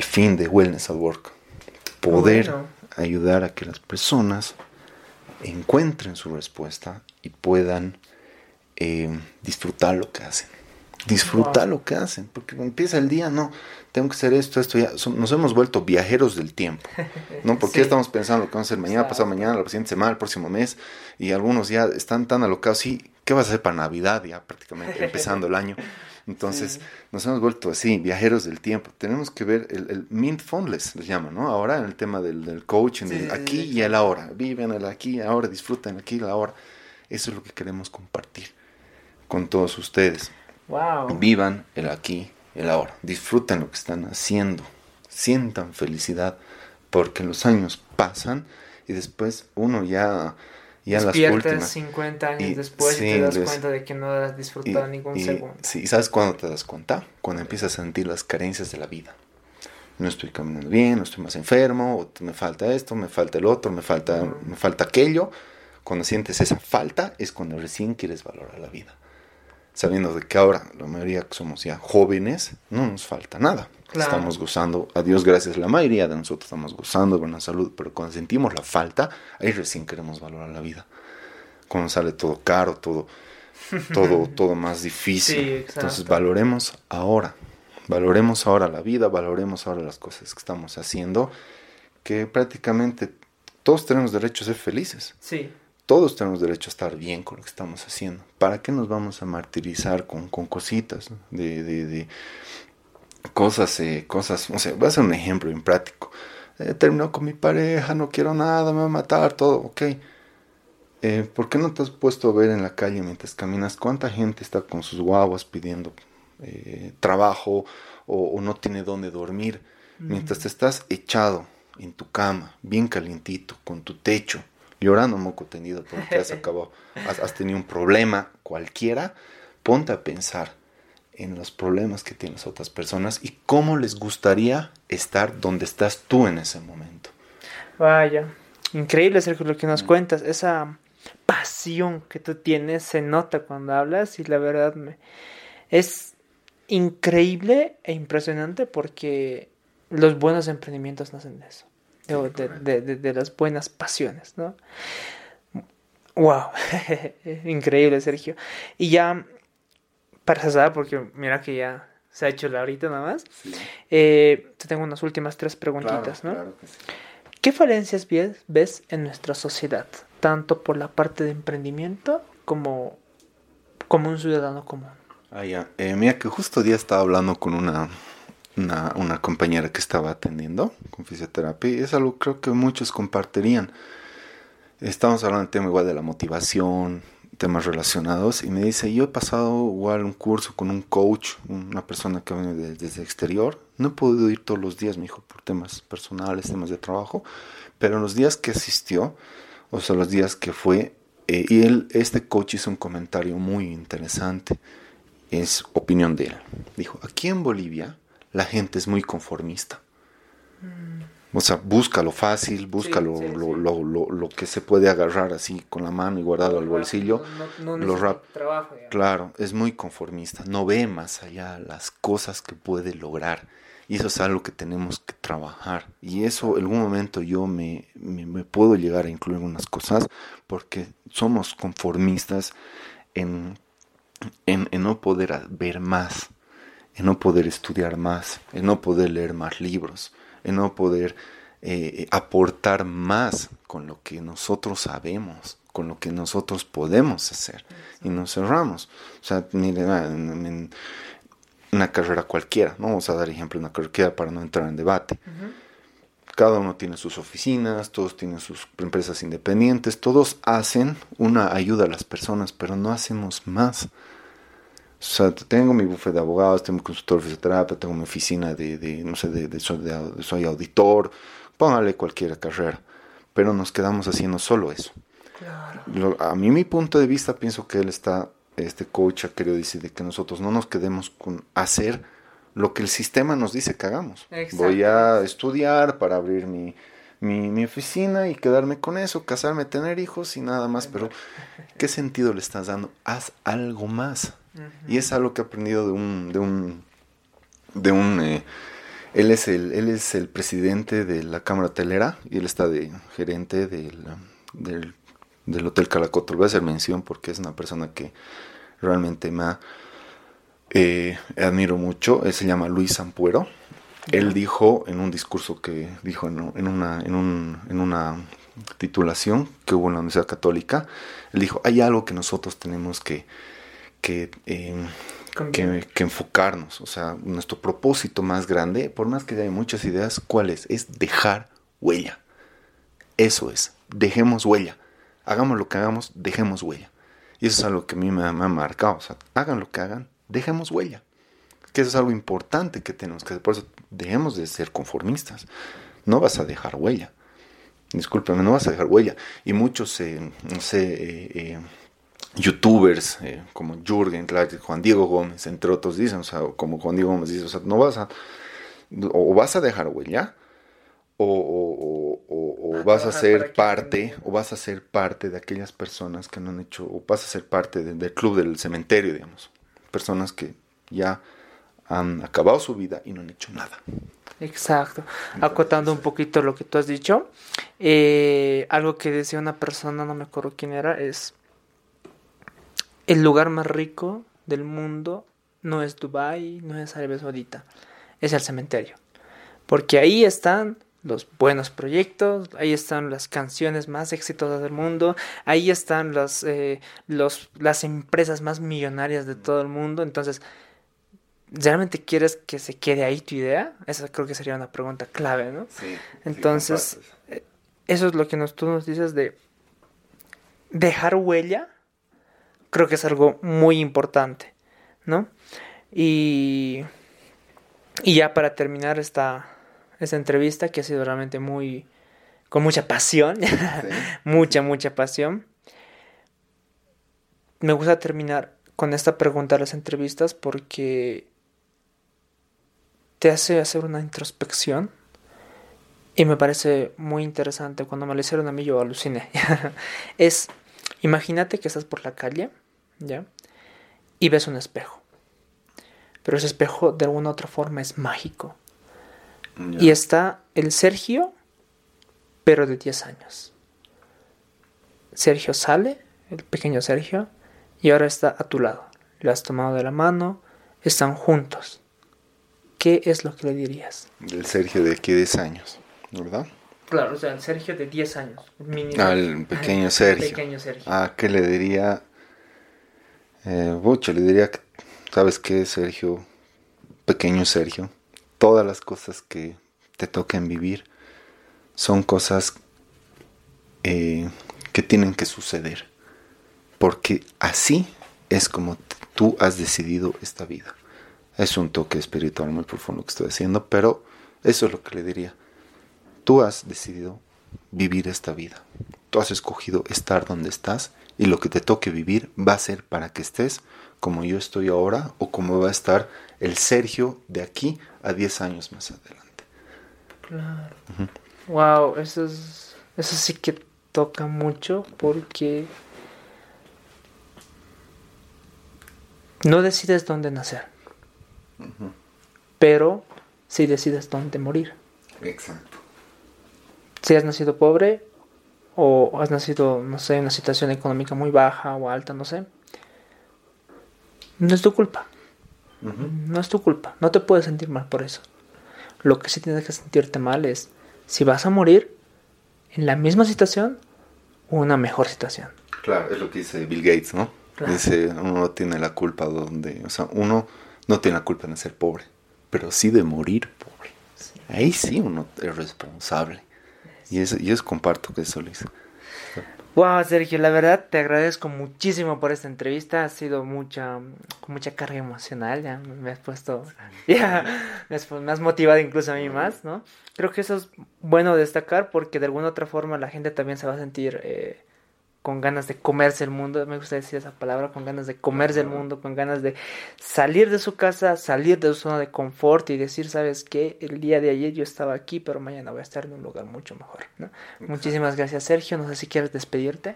fin de Wellness at Work. Poder ayudar a que las personas encuentren su respuesta y puedan eh, disfrutar lo que hacen. Disfrutar lo que hacen, porque empieza el día, no, tengo que hacer esto, esto, ya. nos hemos vuelto viajeros del tiempo, (laughs) ¿no? Porque estamos pensando lo que vamos a hacer mañana, pasado mañana, la siguiente semana, el próximo mes, y algunos ya están tan alocados, sí, ¿qué vas a hacer para Navidad ya prácticamente, empezando el año? (laughs) Entonces, nos hemos vuelto así, viajeros del tiempo. Tenemos que ver el, el mindfulness, les llama, ¿no? Ahora en el tema del, del coaching, del aquí y el ahora. Viven el aquí y ahora, disfruten aquí y el ahora. Eso es lo que queremos compartir con todos ustedes. Wow. Vivan el aquí el ahora. Disfruten lo que están haciendo. Sientan felicidad porque los años pasan y después uno ya ya las últimas 50 años después y te das cuenta de que no has disfrutado ningún segundo. Sí, ¿sabes cuándo te das cuenta? Cuando empiezas a sentir las carencias de la vida. No estoy caminando bien, no estoy más enfermo, o me falta esto, me falta el otro, me falta, me falta aquello. Cuando sientes esa falta es cuando recién quieres valorar la vida sabiendo de que ahora la mayoría que somos ya jóvenes, no nos falta nada. Estamos gozando, a Dios gracias, la mayoría de nosotros estamos gozando de buena salud, pero cuando sentimos la falta, ahí recién queremos valorar la vida. Cuando sale todo caro, todo, (laughs) todo, todo más difícil. Entonces valoremos ahora, valoremos ahora la vida, valoremos ahora las cosas que estamos haciendo, que prácticamente todos tenemos derecho a ser felices. Sí. Todos tenemos derecho a estar bien con lo que estamos haciendo. ¿Para qué nos vamos a martirizar con, con cositas? De, de, de cosas, eh, cosas, sé, voy a hacer un ejemplo bien práctico. Eh, terminó con mi pareja, no quiero nada, me va a matar, todo, ok. Eh, ¿Por qué no te has puesto a ver en la calle mientras caminas cuánta gente está con sus guaguas pidiendo eh, trabajo o, no tiene dónde dormir. Mientras te estás echado en tu cama, bien calientito, con tu techo, llorando moco tendido porque (laughs) has acabado, has, tenido un problema cualquiera, ponte a pensar en los problemas que tienen las otras personas y cómo les gustaría estar donde estás tú en ese momento. Vaya, increíble Sergio lo que nos cuentas, esa pasión que tú tienes se nota cuando hablas y la verdad me es increíble e impresionante porque los buenos emprendimientos nacen de eso, de, las buenas pasiones, ¿no? Wow, (laughs) increíble Sergio. Y ya, para cerrar, porque mira que ya se ha hecho la horita nada más, eh, te tengo unas últimas tres preguntitas, ¿no? ¿Qué falencias ves en nuestra sociedad, tanto por la parte de emprendimiento como, como un ciudadano común? Ah, ya. Eh, mira que justo día estaba hablando con una, una, compañera que estaba atendiendo con fisioterapia y es algo creo que muchos compartirían. Estamos hablando del tema igual de la motivación, temas relacionados y me dice, yo he pasado igual un curso con un coach, una persona que viene desde el exterior, no he podido ir todos los días, me dijo, por temas personales, temas de trabajo, pero en los días que asistió, o sea, los días que fue, eh, y él, este coach hizo un comentario muy interesante es opinión de él. Dijo, aquí en Bolivia la gente es muy conformista. Mm. O sea, busca lo fácil, busca lo, Lo, que se puede agarrar así con la mano y guardarlo al bolsillo. lo rap claro, es muy conformista. No ve más allá las cosas que puede lograr. Y eso es algo que tenemos que trabajar. Y eso en algún momento yo me, me puedo llegar a incluir unas cosas porque somos conformistas en en, no poder ver más, en no poder estudiar más, en no poder leer más libros, en no poder eh, aportar más con lo que nosotros sabemos, con lo que nosotros podemos hacer. Y nos cerramos. O sea, miren, ah, en, una carrera cualquiera, ¿no? vamos a dar ejemplo de una carrera para no entrar en debate. Cada uno tiene sus oficinas, todos tienen sus empresas independientes, todos hacen una ayuda a las personas, pero no hacemos más. O sea, tengo mi bufete de abogados, tengo mi consultor de fisioterapia, tengo mi oficina de, de no sé, de, de, soy, auditor, póngale cualquier carrera, pero nos quedamos haciendo solo eso. Claro. a mí mi punto de vista pienso que él está, este coach ha querido decir de que nosotros no nos quedemos con hacer lo que el sistema nos dice que hagamos. Voy a estudiar para abrir mi, mi, mi, oficina y quedarme con eso, casarme, tener hijos y nada más, pero (laughs) ¿qué sentido le estás dando? Haz algo más. Y es algo que he aprendido de un, de un, de un eh, él es el, él es el presidente de la Cámara Hotelera y él está de gerente del, del, del Hotel Calacoto. Voy a hacer mención porque es una persona que realmente me eh, admiro mucho. Él se llama Luis Sampuero. Él dijo en un discurso que dijo en, en, una, en, un, en una titulación que hubo en la Universidad Católica, él dijo, hay algo que nosotros tenemos que Em, que, que, enfocarnos. O sea, nuestro propósito más grande, por más que haya muchas ideas, ¿cuál es? Es dejar huella. Eso es, dejemos huella. Hagamos lo que hagamos, dejemos huella. Y eso es algo que a mí me, ha marcado. O sea, hagan lo que hagan, dejemos huella. Que eso es algo importante que tenemos que hacer. Por eso dejemos de ser conformistas. No vas a dejar huella. Discúlpame, no vas a dejar huella. Y muchos, eh, no sé, eh, eh, youtubers como Jürgen Juan Diego Gómez, entre otros dicen, o sea, como Juan Diego Gómez dice, o sea, no vas a, o vas a dejar huella, o, o, o, vas a ser parte, o vas a ser parte de aquellas personas que no han hecho, o vas a ser parte del club del cementerio, digamos, personas que ya han acabado su vida y no han hecho nada. Exacto. Acotando un poquito lo que tú has dicho, eh, algo que decía una persona, no me acuerdo quién era, es el lugar más rico del mundo no es Dubai, no es Arabia Saudita, es el cementerio. Porque ahí están los buenos proyectos, ahí están las canciones más exitosas del mundo, ahí están las, eh, los, las empresas más millonarias de todo el mundo. Entonces, ¿realmente quieres que se quede ahí tu idea? Esa creo que sería una pregunta clave, ¿no? Sí. Entonces, eh, eso es lo que nos, tú nos dices de dejar huella creo que es algo muy importante, ¿no? Y Y ya para terminar esta, esta entrevista, que ha sido realmente muy, con mucha pasión, (laughs) mucha, mucha pasión, me gusta terminar con esta pregunta de las entrevistas porque te hace hacer una introspección y me parece muy interesante. Cuando me lo hicieron a mí yo aluciné. (laughs) es, imagínate que estás por la calle, ¿ya? Y ves un espejo. Pero ese espejo de alguna otra forma es mágico. Y está el Sergio, pero de 10 años. Sergio sale, el pequeño Sergio, y ahora está a tu lado. Le has tomado de la mano, están juntos. ¿Qué es lo que le dirías? El Sergio de aquí 10 años, ¿verdad? Claro, o sea, el Sergio de 10 años. Al pequeño Sergio. pequeño Sergio. Ah, ¿qué le diría? Eh, le diría que, ¿sabes qué, Sergio? Pequeño Sergio. Todas las cosas que te toquen vivir son cosas eh, que tienen que suceder porque así es como tú has decidido esta vida. Es un toque espiritual muy profundo que estoy haciendo, pero eso es lo que le diría. Tú has decidido vivir esta vida. Tú has escogido estar donde estás y lo que te toque vivir va a ser para que estés como yo estoy ahora o como va a estar el Sergio de aquí a 10 años más adelante. Claro. Wow, eso es eso sí que toca mucho porque No decides dónde nacer, pero sí decides dónde morir. Exacto. Si has nacido pobre o has nacido, no sé, en una situación económica muy baja o alta, no sé, no es tu culpa. No es tu culpa. No te puedes sentir mal por eso. Lo que sí tienes que sentirte mal es si vas a morir en la misma situación o una mejor situación. Claro, es lo que dice Bill Gates, ¿no? Dice, uno no tiene la culpa donde, o sea, uno no tiene la culpa de ser pobre, pero sí de morir pobre. Ahí sí uno es responsable. Y eso, y eso comparto que eso lo hice. Wow, Sergio, la verdad te agradezco muchísimo por esta entrevista. Ha sido mucha, mucha carga emocional. Ya me has puesto, ya me has, motivado incluso a mí más, ¿no? Creo que eso es bueno destacar porque de alguna otra forma la gente también se va a sentir eh, con ganas de comerse el mundo, me gusta decir esa palabra, con ganas de comerse el mundo, con ganas de salir de su casa, salir de su zona de confort y decir, sabes qué, el día de ayer yo estaba aquí, pero mañana voy a estar en un lugar mucho mejor. ¿no? Muchísimas gracias Sergio, no sé si quieres despedirte.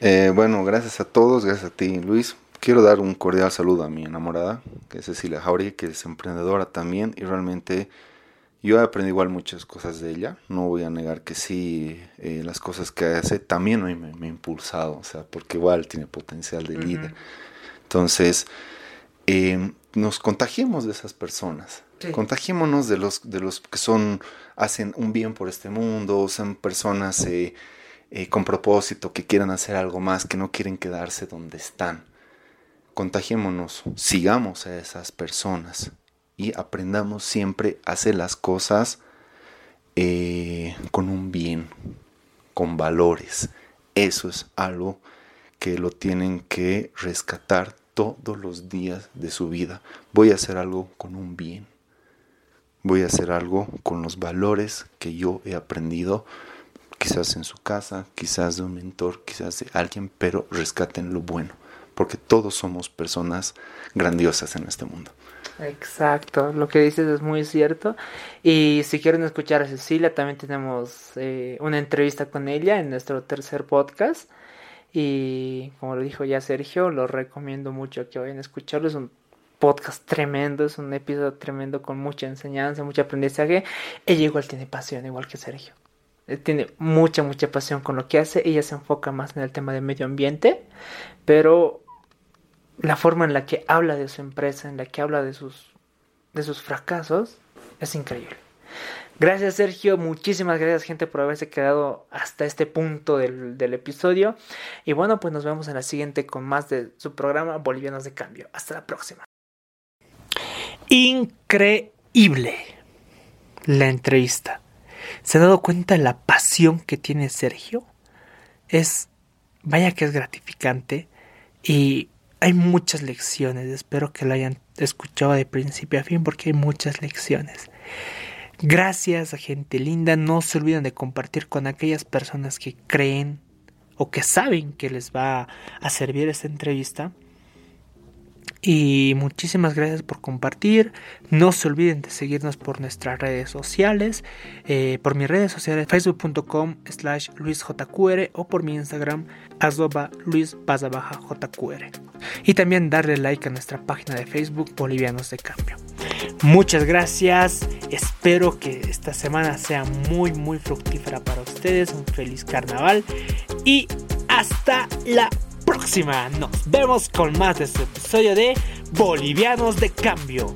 Eh, bueno, gracias a todos, gracias a ti Luis. Quiero dar un cordial saludo a mi enamorada, que es Cecilia Jauregui, que es emprendedora también y realmente yo he aprendido igual muchas cosas de ella, no voy a negar que sí, eh, las cosas que hace también me, me, ha impulsado, o sea, porque igual tiene potencial de líder. Entonces, em, nos contagiemos de esas personas, contagiémonos de los, de los que son, hacen un bien por este mundo, son personas eh, eh, con propósito, que quieren hacer algo más, que no quieren quedarse donde están. Contagiémonos, sigamos a esas personas y aprendamos siempre a hacer las cosas eh, con un bien, con valores. Eso es algo que lo tienen que rescatar todos los días de su vida. Voy a hacer algo con un bien. Voy a hacer algo con los valores que yo he aprendido, quizás en su casa, quizás de un mentor, quizás de alguien, pero rescaten lo bueno, porque todos somos personas grandiosas en este mundo. Exacto, lo que dices es muy cierto. Y si quieren escuchar a Cecilia, también tenemos eh, una entrevista con ella en nuestro tercer podcast. Y como lo dijo ya Sergio, lo recomiendo mucho que vayan a escucharlo. Es un podcast tremendo, es un episodio tremendo con mucha enseñanza, mucho aprendizaje. Ella igual tiene pasión, igual que Sergio. Tiene mucha, mucha pasión con lo que hace. Ella se enfoca más en el tema de medio ambiente, pero la forma en la que habla de su empresa, en la que habla de sus, de sus fracasos, es increíble. Gracias Sergio, muchísimas gracias gente por haberse quedado hasta este punto del, del, episodio. Y bueno, pues nos vemos en la siguiente con más de su programa Bolivianos de Cambio. Hasta la próxima. Increíble la entrevista. ¿Se ha dado cuenta de la pasión que tiene Sergio? Es, vaya que es gratificante y hay muchas lecciones, espero que la hayan escuchado de principio a fin porque hay muchas lecciones. Gracias a gente linda, no se olviden de compartir con aquellas personas que creen o que saben que les va a servir esta entrevista. Y muchísimas gracias por compartir. No se olviden de seguirnos por nuestras redes sociales. Eh, por mis redes sociales, facebook.com slash luisjqr o por mi Instagram, arroba luis jqr. Y también darle like a nuestra página de Facebook, Bolivianos de Cambio. Muchas gracias. Espero que esta semana sea muy, muy fructífera para ustedes. Un feliz carnaval. Y hasta la próxima. Nos vemos con más de este episodio de Bolivianos de Cambio.